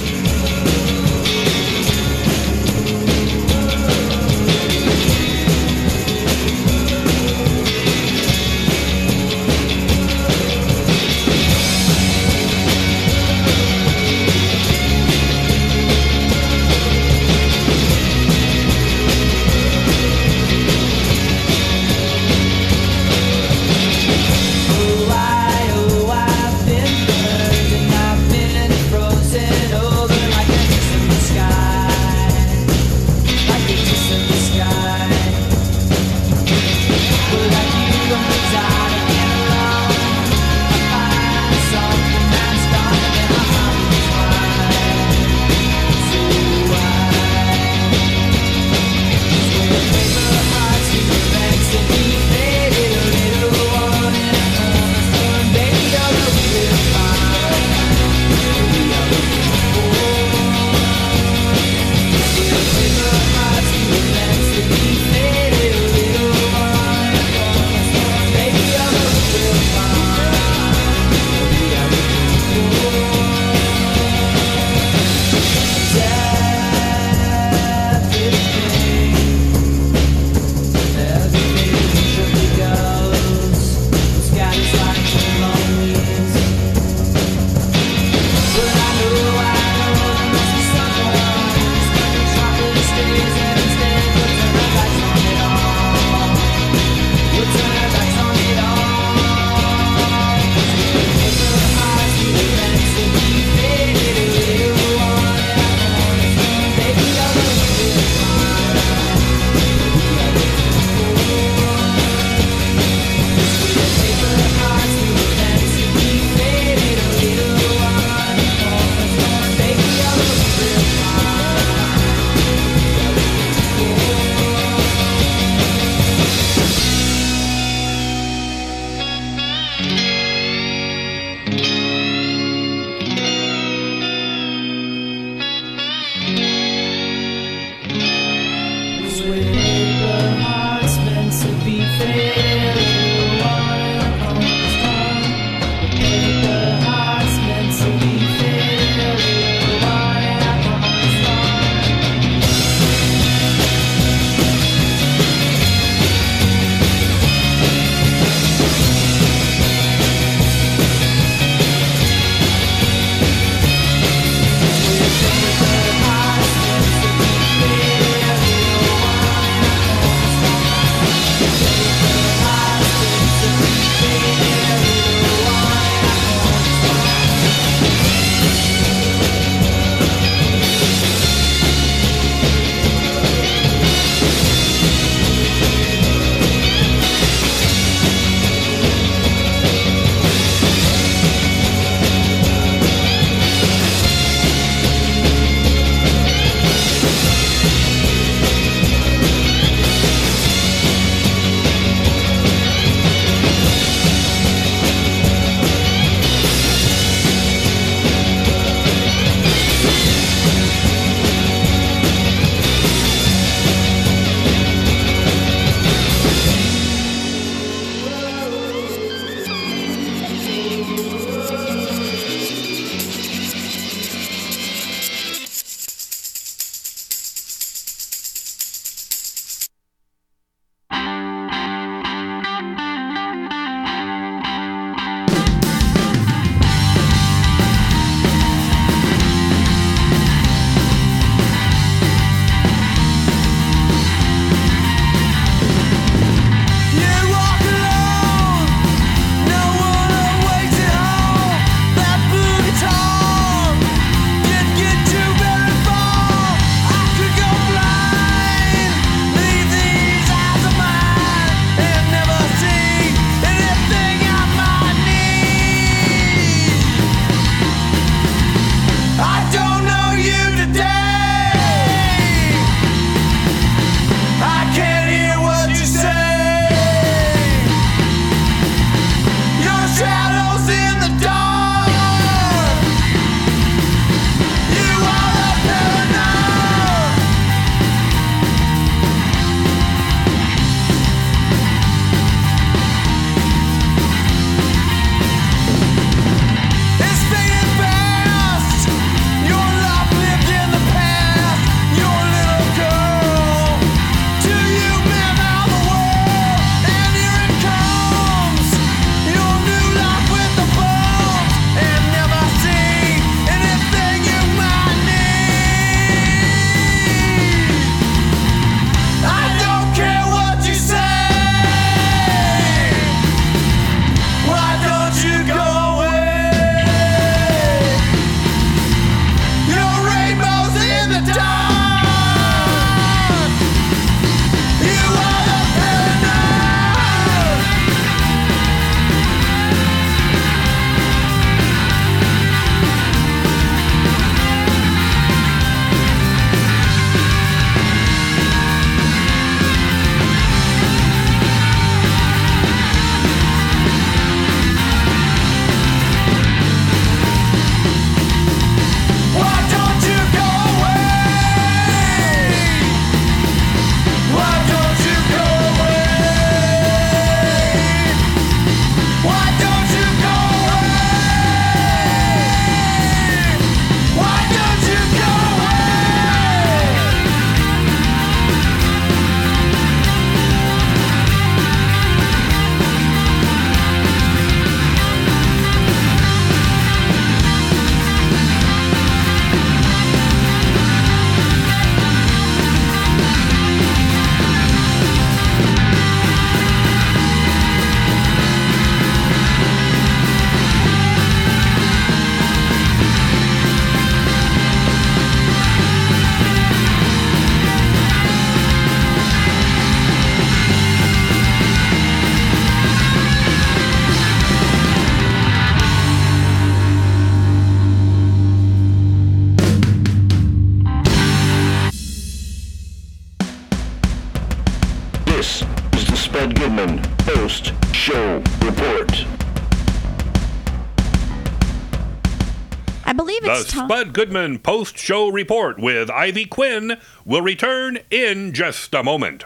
S2: Goodman post show report with Ivy Quinn will return in just a moment.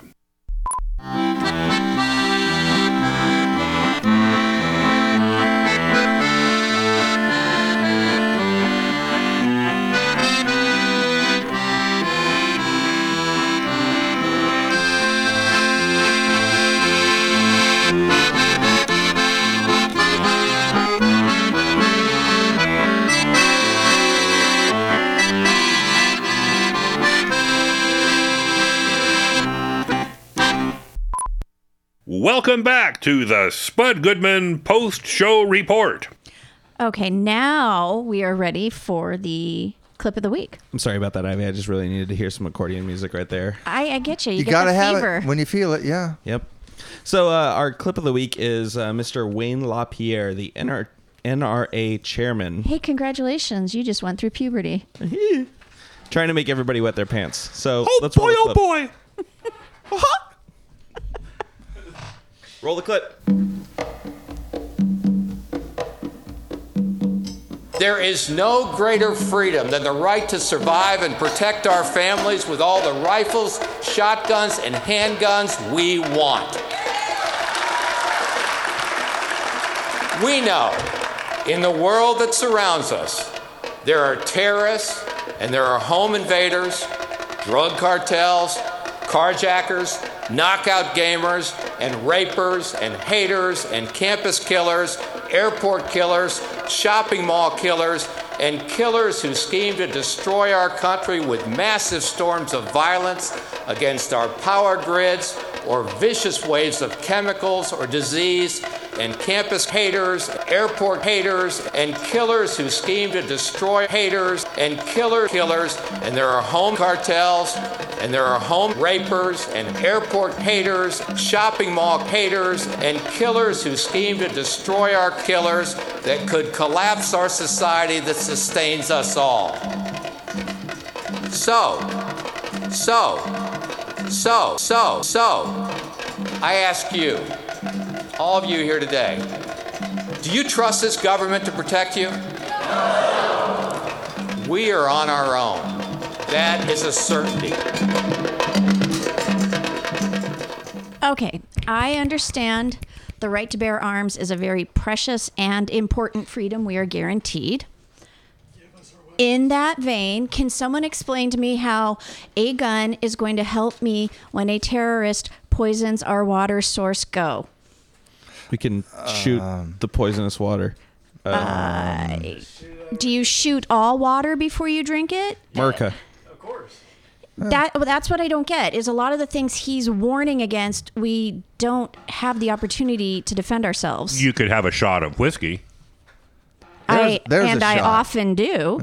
S2: Welcome back to the Spud Goodman post show report.
S28: Okay, now we are ready for the clip of the week.
S30: I'm sorry about that, Ivy. I just really needed to hear some accordion music right there.
S28: I, I get you. You,
S5: You
S28: get
S5: gotta
S28: the
S5: have
S28: fever.
S5: it when you feel it. Yeah.
S30: Yep. So uh, our clip of the week is uh, Mr. Wayne LaPierre, the NR- NRA chairman,
S28: Hey, congratulations! You just went through puberty.
S30: trying to make everybody wet their pants. So
S2: Oh
S30: let's
S2: boy,
S30: roll the
S2: oh
S30: clip.
S2: boy!
S30: Roll the clip.
S17: There is no greater freedom than the right to survive and protect our families with all the rifles, shotguns, and handguns we want. We know in the world that surrounds us, there are terrorists and there are home invaders, drug cartels, carjackers, knockout gamers, and rapers, and haters, and campus killers, airport killers, shopping mall killers, and killers who scheme to destroy our country with massive storms of violence against our power grids or vicious waves of chemicals or disease, and campus haters, airport haters, and killers who scheme to destroy haters, and killer killers, and there are home cartels, and there are home rapers, and airport haters, shopping mall haters, and killers who scheme to destroy our killers that could collapse our society that sustains us all. So, so, so, so, so, I ask you, all of you here today, do you trust this government to protect you? No. We are on our own. That is a certainty.
S28: Okay, I understand the right to bear arms is a very precious and important freedom we are guaranteed. In that vein, can someone explain to me how a gun is going to help me when a terrorist poisons our water source go?
S30: We can shoot the poisonous water.
S28: Uh, do you shoot all water before you drink it?
S30: Merca.
S28: That well, that's what I don't get. Is a lot of the things he's warning against, we don't have the opportunity to defend ourselves.
S2: You could have a shot of whiskey.
S28: I
S5: there's a
S28: and I often do.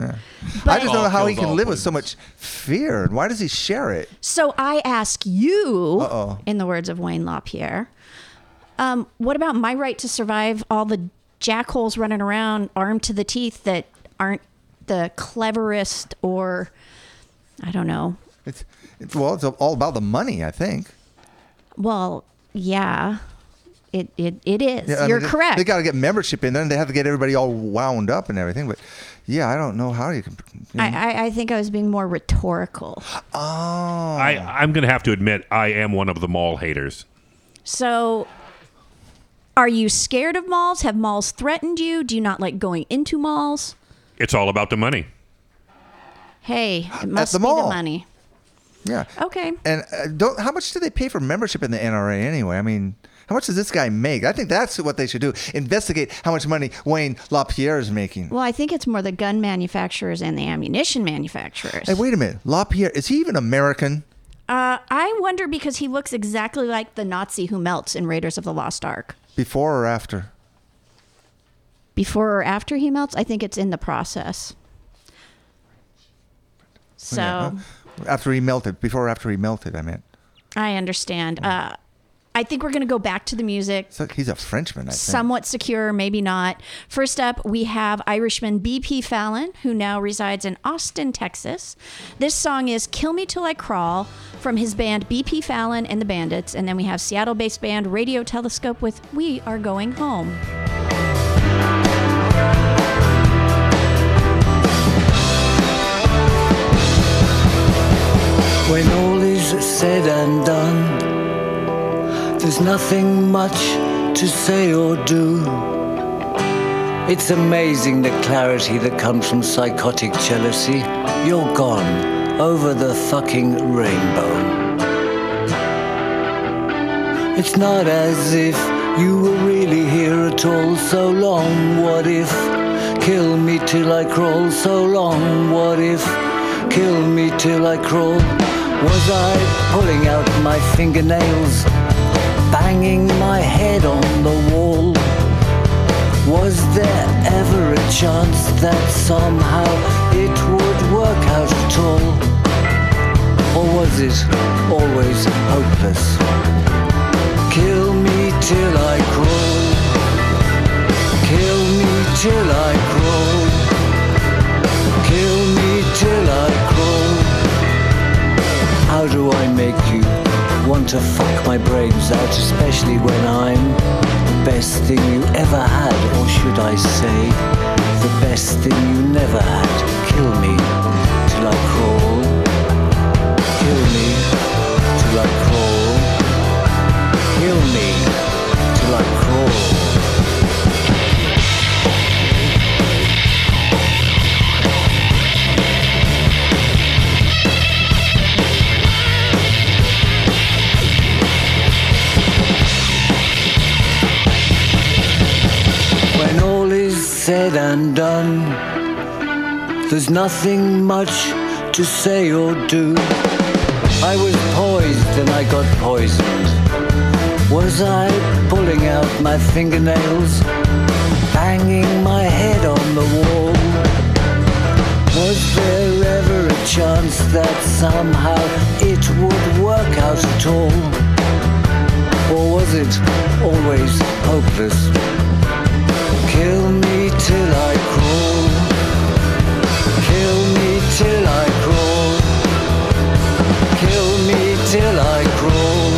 S5: I just don't know how he can
S2: all
S5: live with so much fear, and why does he share it?
S28: So I ask you,
S5: Uh-oh.
S28: in the words of Wayne LaPierre, um, what about my right to survive all the jackholes running around armed to the teeth that aren't the cleverest or I don't know.
S5: It's, it's well, it's all about the money, I think.
S28: Well, yeah, it it, it is.
S5: Yeah,
S28: You're
S5: mean,
S28: correct.
S5: They got to get membership in there, and they have to get everybody all wound up and everything. But yeah, I don't know how you can. You know.
S28: I, I, I think I was being more rhetorical.
S5: oh,
S2: I, I'm going to have to admit, I am one of the mall haters.
S28: So, are you scared of malls? Have malls threatened you? Do you not like going into malls?
S2: It's all about the money.
S28: Hey, it must
S5: the
S28: be
S5: mall.
S28: the money.
S5: yeah.
S28: Okay.
S5: And uh, don't how much do they pay for membership in the NRA anyway? I mean, how much does this guy make? I think that's what they should do. Investigate how much money Wayne LaPierre is making.
S28: Well, I think it's more the gun manufacturers and the ammunition manufacturers.
S5: Hey, wait a minute. LaPierre is he even American?
S28: Uh, I wonder because he looks exactly like the Nazi who melts in Raiders of the Lost Ark.
S5: Before or after?
S28: Before or after he melts, I think it's in the process. So
S5: Yeah, huh? after he melted. Before or after he melted, I meant.
S28: I understand. Uh, I think we're going to go back to the music.
S5: It's like he's a Frenchman, I think.
S28: Somewhat secure, maybe not. First up, we have Irishman B.P. Fallon, who now resides in Austin, Texas. This song is Kill Me Till I Crawl from his band B.P. Fallon and the Bandits. And then we have Seattle based band Radio Telescope with We Are Going Home.
S31: When all is said and done, there's nothing much to say or do. It's amazing the clarity that comes from psychotic jealousy. You're gone over the fucking rainbow. It's not as if you were really here at all so long. What if? Kill me till I crawl so long. What if? Kill me till I crawl. Was I pulling out my fingernails, banging my head on the wall? Was there ever a chance that somehow it would work out at all? Or was it always hopeless? Kill me till I crawl. Kill me till I crawl. Kill me till I crawl. How do I make you want to fuck my brains out, especially when I'm the best thing you ever had, or should I say, the best thing you never had? Kill me nothing much to say or do. I was poised and I got poisoned. Was I pulling out my fingernails, banging my head on the wall? Was there ever a chance that somehow it would work out at all? Or was it always hopeless? Kill me till I till I crawl.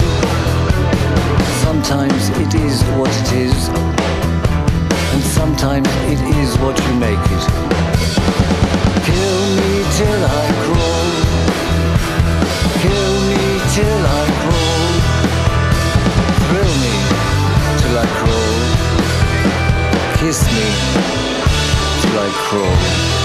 S31: Sometimes it is what it is, and sometimes it is what you make it. Kill me till I crawl. Kill me till I crawl. Thrill me till I crawl. Kiss me till I crawl.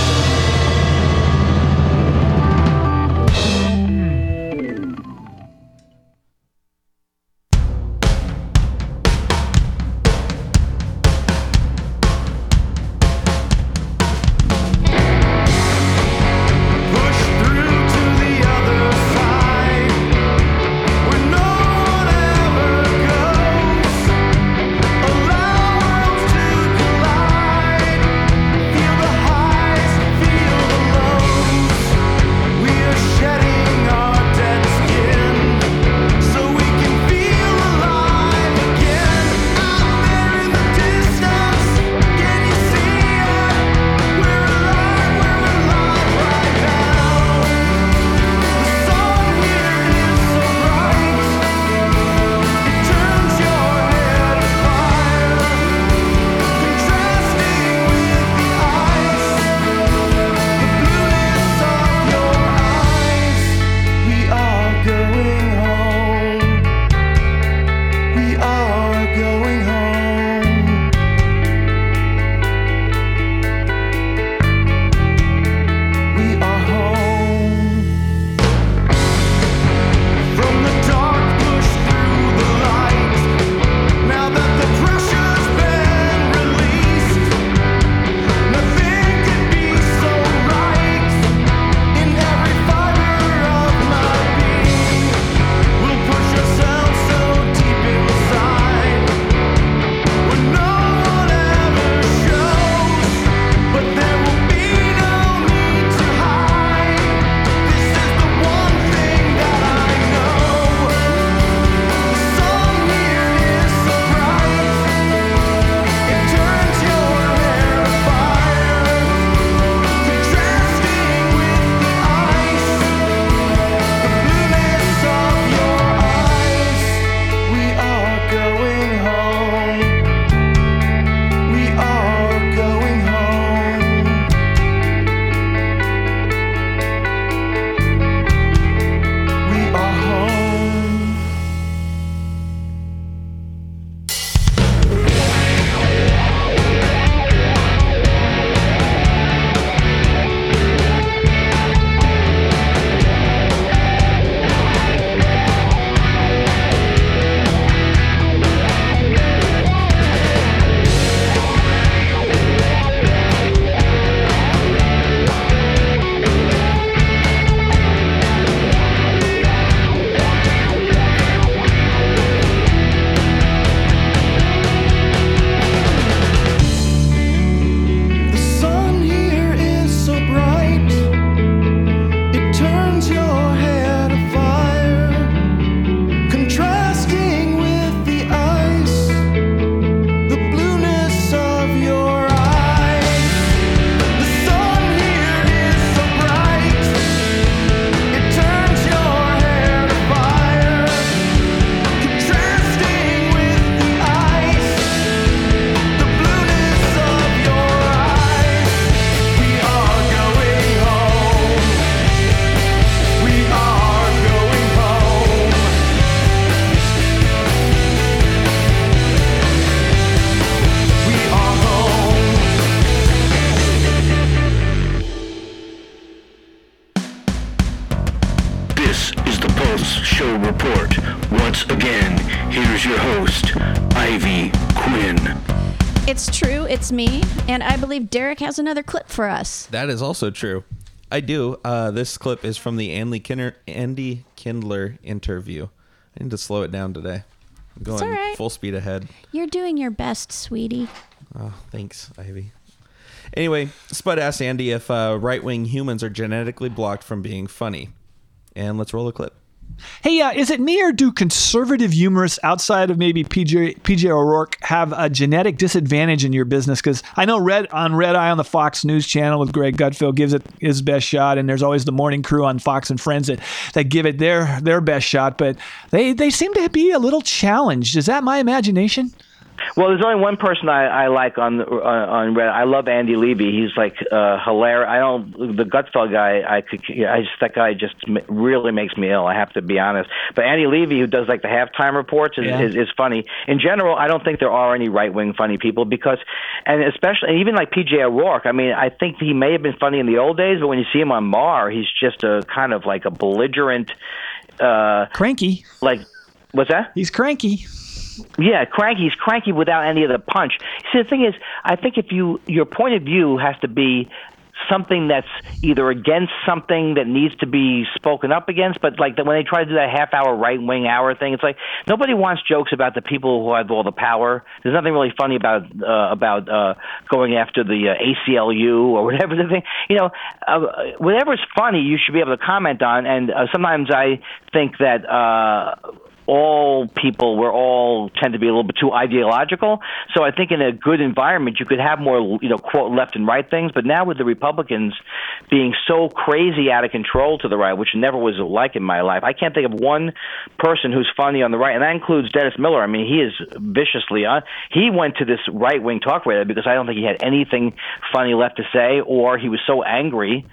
S28: Derek has another clip for us.
S30: That is also true. I do. Uh, this clip is from the Andy Kindler, Andy Kindler interview. I need to slow it down today. I'm going
S28: all right.
S30: full speed ahead.
S28: You're doing your best, sweetie.
S30: Oh, thanks, Ivy. Anyway, Spud asked Andy if uh, right wing humans are genetically blocked from being funny. And let's roll the clip.
S4: Hey, uh, is it me or do conservative humorists outside of maybe PJ PJ O'Rourke have a genetic disadvantage in your business? Because I know Red on Red Eye on the Fox News channel with Greg Gutfeld gives it his best shot, and there's always the Morning Crew on Fox and Friends that, that give it their their best shot. But they they seem to be a little challenged. Is that my imagination?
S21: Well, there's only one person I, I like on uh, on Red Eye. I love Andy Levy. He's like uh, hilarious. I don't the Gutfeld guy. I could. I just that guy just really makes me ill. I have to be honest. But Andy Levy, who does like the halftime reports, is,
S32: Yeah.
S21: is, is funny. In general, I don't think there are any right wing funny people because, and especially and even like PJ O'Rourke. I mean, I think he may have been funny in the old days, but when you see him on Maher, he's just a kind of like a belligerent, uh,
S4: cranky.
S21: Like, what's that?
S4: He's cranky.
S21: Yeah, cranky. He's cranky without any of the punch. See, the thing is, I think if you your point of view has to be something that's either against something that needs to be spoken up against, but like the, when they try to do that half hour right wing hour thing, it's like nobody wants jokes about the people who have all the power. There's nothing really funny about uh, about uh, going after the uh, ACLU or whatever the thing. You know, uh, whatever's funny, you should be able to comment on. And uh, sometimes I think that. Uh, all people we're all tend to be a little bit too ideological. So I think in a good environment you could have more you know quote left and right things. But now with the Republicans being so crazy out of control to the right, which never was like in my life, I can't think of one person who's funny on the right, and that includes Dennis Miller. I mean he is viciously on. He went to this right wing talk radio because I don't think he had anything funny left to say, or he was so angry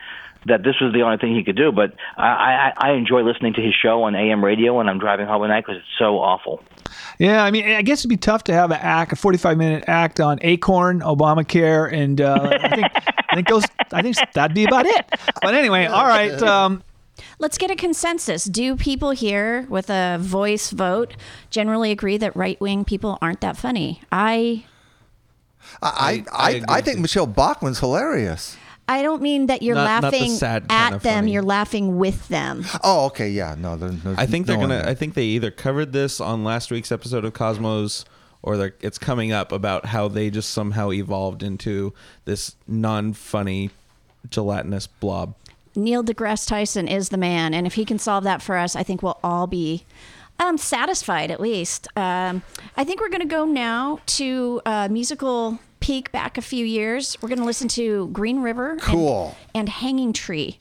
S21: that this was the only thing he could do. But I, I, I enjoy listening to his show on AM radio when I'm driving home at night because it's so awful.
S4: Yeah, I mean, I guess it'd be tough to have an act, a 45 minute act on Acorn, Obamacare, and uh, I think I think those, I think that'd be about it. But anyway, all right. Um,
S28: Let's get a consensus. Do people here with a voice vote generally agree that right wing people aren't that funny? I
S5: I I, I, I think Michelle Bachmann's hilarious.
S28: I don't mean that you're
S30: Not- not the
S28: laughing
S30: sad kind
S28: at
S30: of
S28: them.
S30: funny.
S28: You're laughing with them.
S5: Oh, okay, yeah, no, there, there's
S30: I think they're
S5: no one
S30: gonna.
S5: there.
S30: I think they either covered this on last week's episode of Cosmos, or they're, it's coming up about how they just somehow evolved into this non-funny, gelatinous blob.
S28: Neil deGrasse Tyson is the man, and if he can solve that for us, I think we'll all be um, satisfied at least. Um, I think we're going to go now to a musical peek back a few years. We're going to listen to Green River and- and Hanging Tree.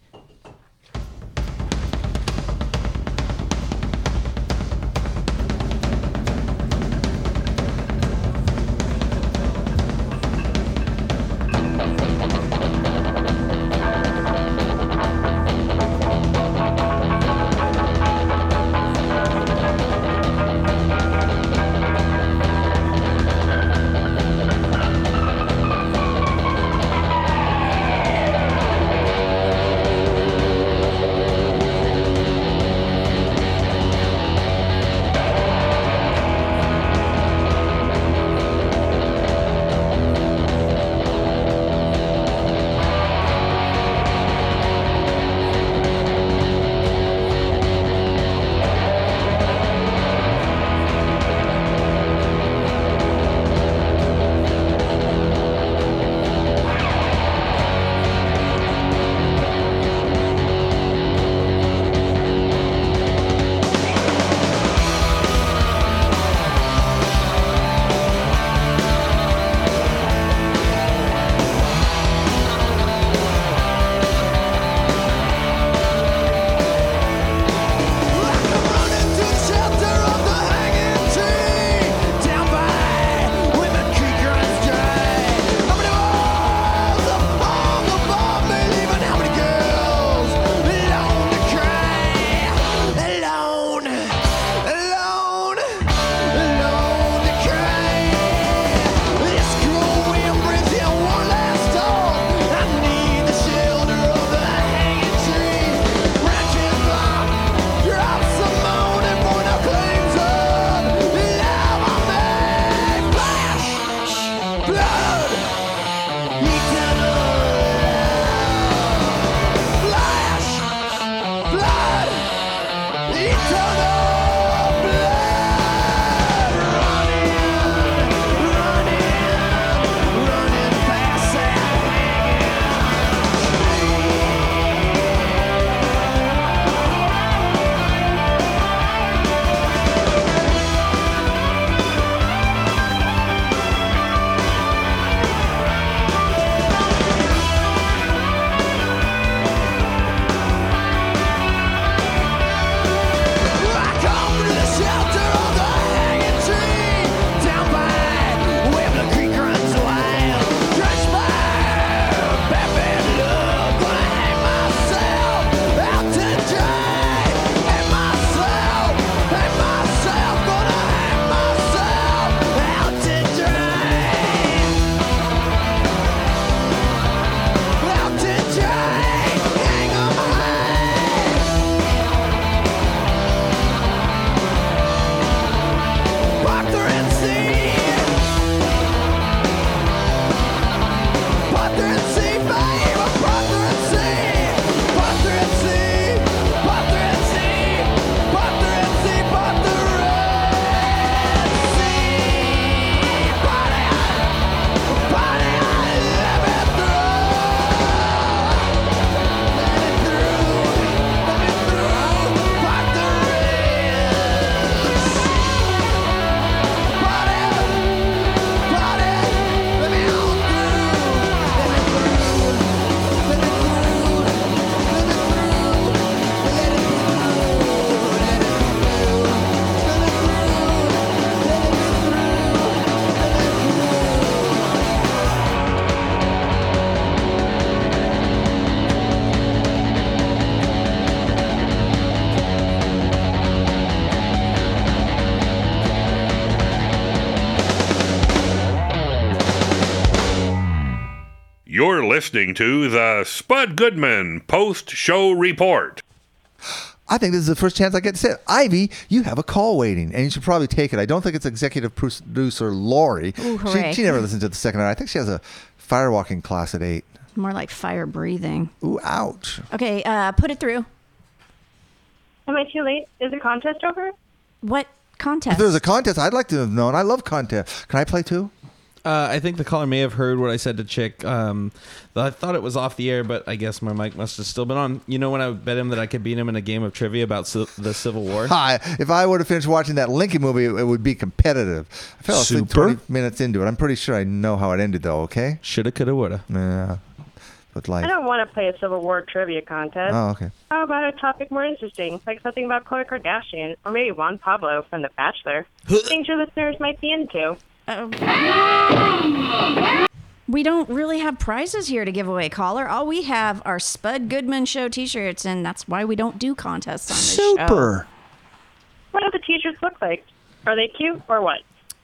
S2: Listening to the Spud Goodman Post Show Report.
S5: I think this is the first chance I get to say it. Ivy, you have a call waiting, and you should probably take it. I don't think it's executive producer Lori.
S28: Ooh,
S5: she, she never listens to the second hour. I think she has a firewalking class at eight.
S28: More like fire breathing.
S5: Ooh, ouch.
S28: Okay, uh, put it through.
S33: Am I too late? Is the contest over?
S28: What contest?
S5: there was a contest, I'd like to have known. I love contests. Can I play too?
S30: Uh, I think the caller may have heard what I said to Chick. Um, I thought it was off the air, but I guess my mic must have still been on. You know when I bet him that I could beat him in a game of trivia about ci- the Civil War?
S5: Hi. If I would have finished watching that Lincoln movie, it, it would be competitive. I fell asleep
S30: Super.
S5: 20 minutes into it. I'm pretty sure I know how it ended, though, okay?
S30: Shoulda, coulda, woulda.
S5: Yeah. But like.
S33: I don't want to play a Civil War trivia contest.
S5: Oh, okay.
S33: How about a topic more interesting, like something about Khloe Kardashian, or maybe Juan Pablo from The Bachelor? Things your listeners might be into.
S28: We don't really have prizes here to give away, caller. All we have are Spud Goodman Show T-shirts, and that's why we don't do contests on this show. Super.
S33: What do the teachers look like? Are they cute or what?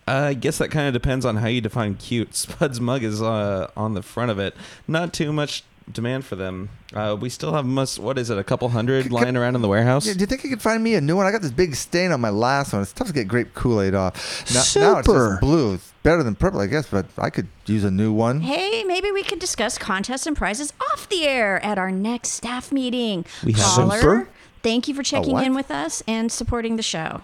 S30: Uh, I guess that kind of depends on how you define cute. Spud's mug is uh, on the front of it. Not too much demand for them. Uh, we still have must. What is it? A couple hundred lying around in the warehouse.
S5: Yeah, do you think you could find me a new one? I got this big stain on my last one. It's tough to get grape Kool Aid off. Now, now it's
S28: Super.
S5: just blue. It's better than purple, I guess, but I could use a new one.
S28: Hey, maybe we could discuss contests and prizes off the air at our next staff meeting.
S30: We have-
S28: Caller,
S30: Super?
S28: thank you for checking in with us and supporting the show.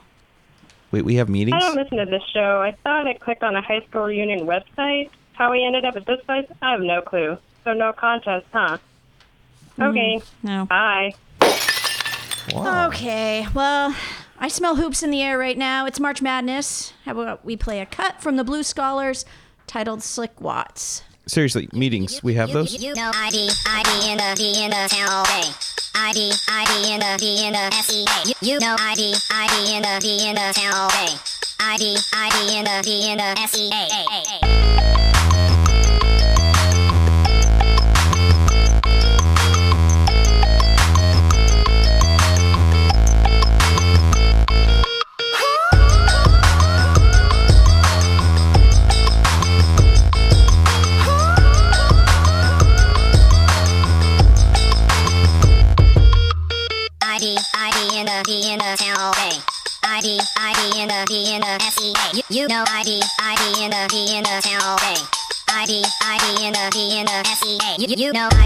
S30: Wait, we have meetings.
S33: I don't listen to this show. I thought I clicked on a high school reunion website. How we ended up at this place, I have no clue. So no contest, huh? Mm-hmm. Okay.
S28: no.
S33: Bye.
S28: Okay, well, I smell hoops in the air right now. It's March Madness. How about we play a cut from the Blue Scholars titled Slick Watts?
S30: Seriously, meetings. We have those.
S34: You know ID, ID in the D in the uh, uh, town all day. ID, ID in the D in the uh, SEA. You, you know ID, ID in the D in the town all day. ID, ID in the D in the SEA. You, know ID,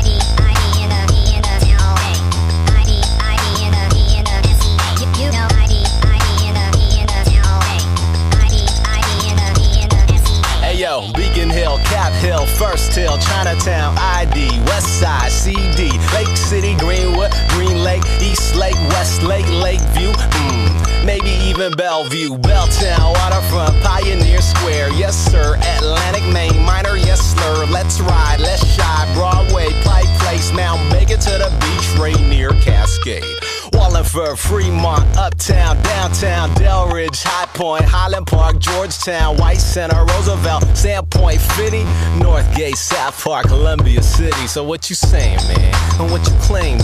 S35: even Bellevue, Belltown, Waterfront, Pioneer Square, yes sir, Atlantic, Maine, Minor, yes sir. let's ride, let's shine, Broadway, Pike Place, Now make it to the beach, Rainier, Cascade. Wallingford, Fremont, Uptown, Downtown, Delridge, High Point, Highland Park, Georgetown, White Center, Roosevelt, Sandpoint, Fitty, Northgate, South Park, Columbia City. So what you saying, man? And what you claiming?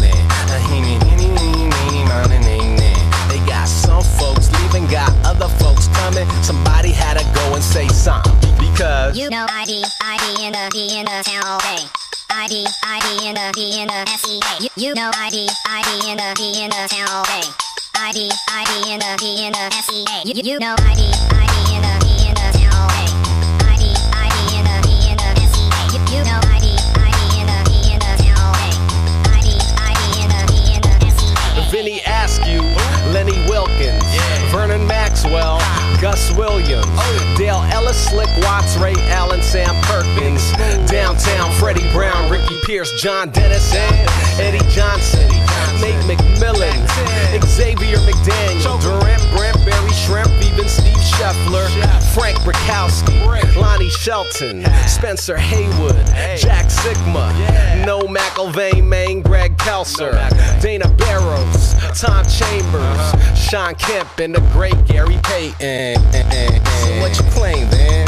S35: They got some folks leaving, got other folks coming. Somebody had to go and say something because
S34: You know ID, ID in the D in the town all day. ID, ID in the D in the SEA. You, you know ID, ID in the D in the town all day. ID, ID in the D in the SEA. You, you know ID, ID in the D in the town all day. ID, ID in the D in the SEA. You, you know ID, ID in the D in the town all day. ID, ID in the D in the SEA.
S35: Vinny Askew, Lenny Wilkens, Maxwell, Gus Williams, Dale Ellis, Slick Watts, Ray Allen, Sam Perkins, Downtown, Freddie Brown, Ricky Pierce, John Dennis, and Eddie Johnson, Nate McMillan, Xavier McDaniel, Durant, Brent, Barry Schrempf, even Steve Scheffler, Frank Brickowski, Lonnie Shelton, Spencer Haywood, Jack Sikma, No McElvain, Maine, Greg Kelser, Dana Barros, uh-huh. Tom Chambers, uh-huh. Shawn Kemp, and the great Gary Payton. So what you claim, then?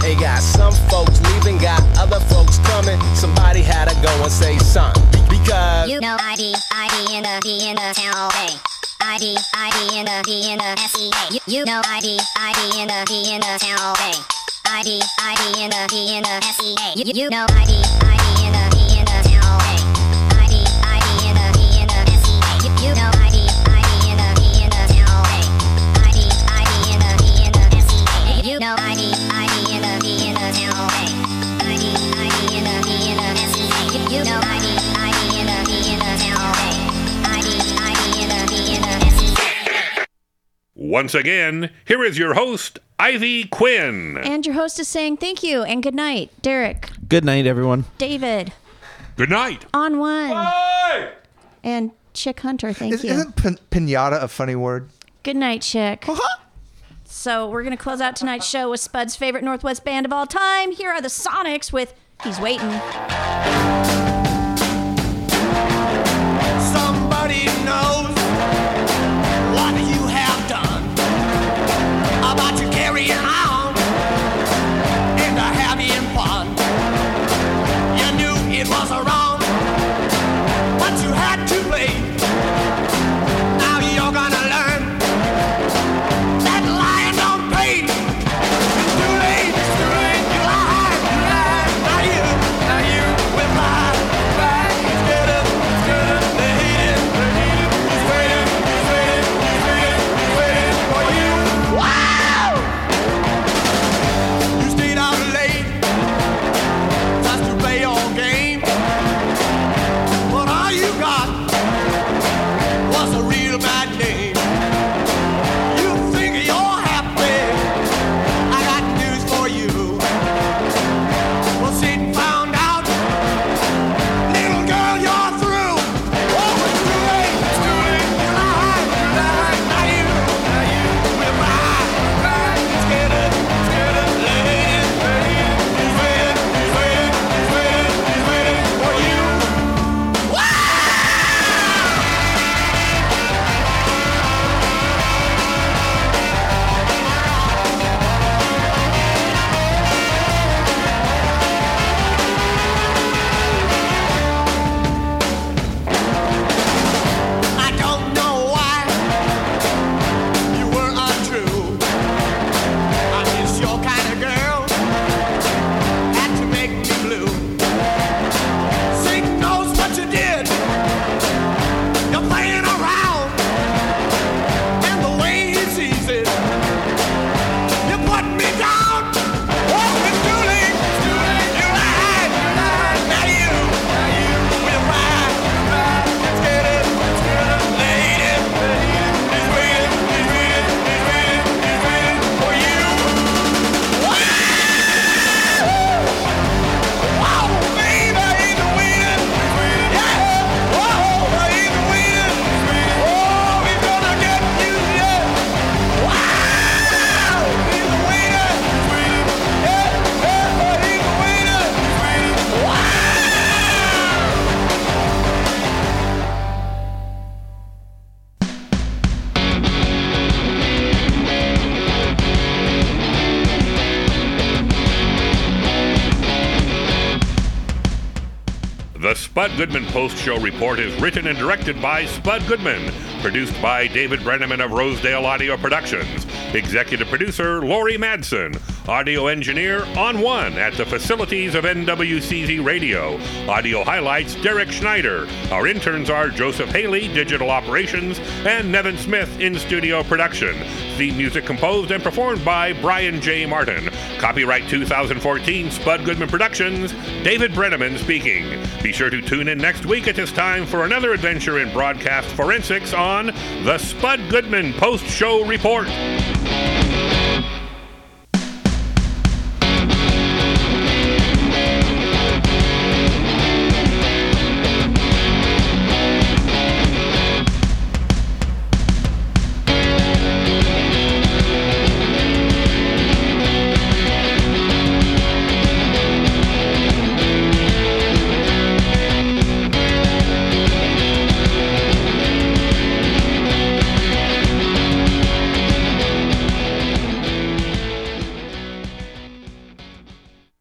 S35: They got some folks leaving, got other folks coming. Somebody had to go and say something. Because
S34: You know ID, ID in the D in the town. All day. ID, ID in the D in the SEA. You, know ID, ID in the D in the town all day. ID, ID in the D in the SEA. You, you know ID, ID.
S2: Once again, here is your host, Ivy Quinn.
S28: And your host is saying thank you and good night, Derek.
S30: Good night, everyone.
S28: David.
S2: Good night.
S28: On one. Bye! And Chick Hunter, thank
S5: Is,
S28: you.
S5: Isn't pinata a funny word?
S28: Good night, Chick. Uh-huh. So we're going to close out tonight's show with Spud's favorite Northwest band of all time. Here are the Sonics with He's Waiting.
S18: Somebody knows.
S2: Spud Goodman Post Show Report is written and directed by Spud Goodman, produced by David Brenneman of Rosedale Audio Productions, executive producer Laurie Madsen, audio engineer on one at the facilities of NWCZ Radio, audio highlights Derek Schneider. Our interns are Joseph Haley, digital operations, and Nevin Smith in studio production. Theme music composed and performed by Brian J. Martin. Copyright 2014 Spud Goodman Productions, David Brenneman speaking. Be sure to tune in next week at this time for another adventure in broadcast forensics on the Spud Goodman Post Show Report.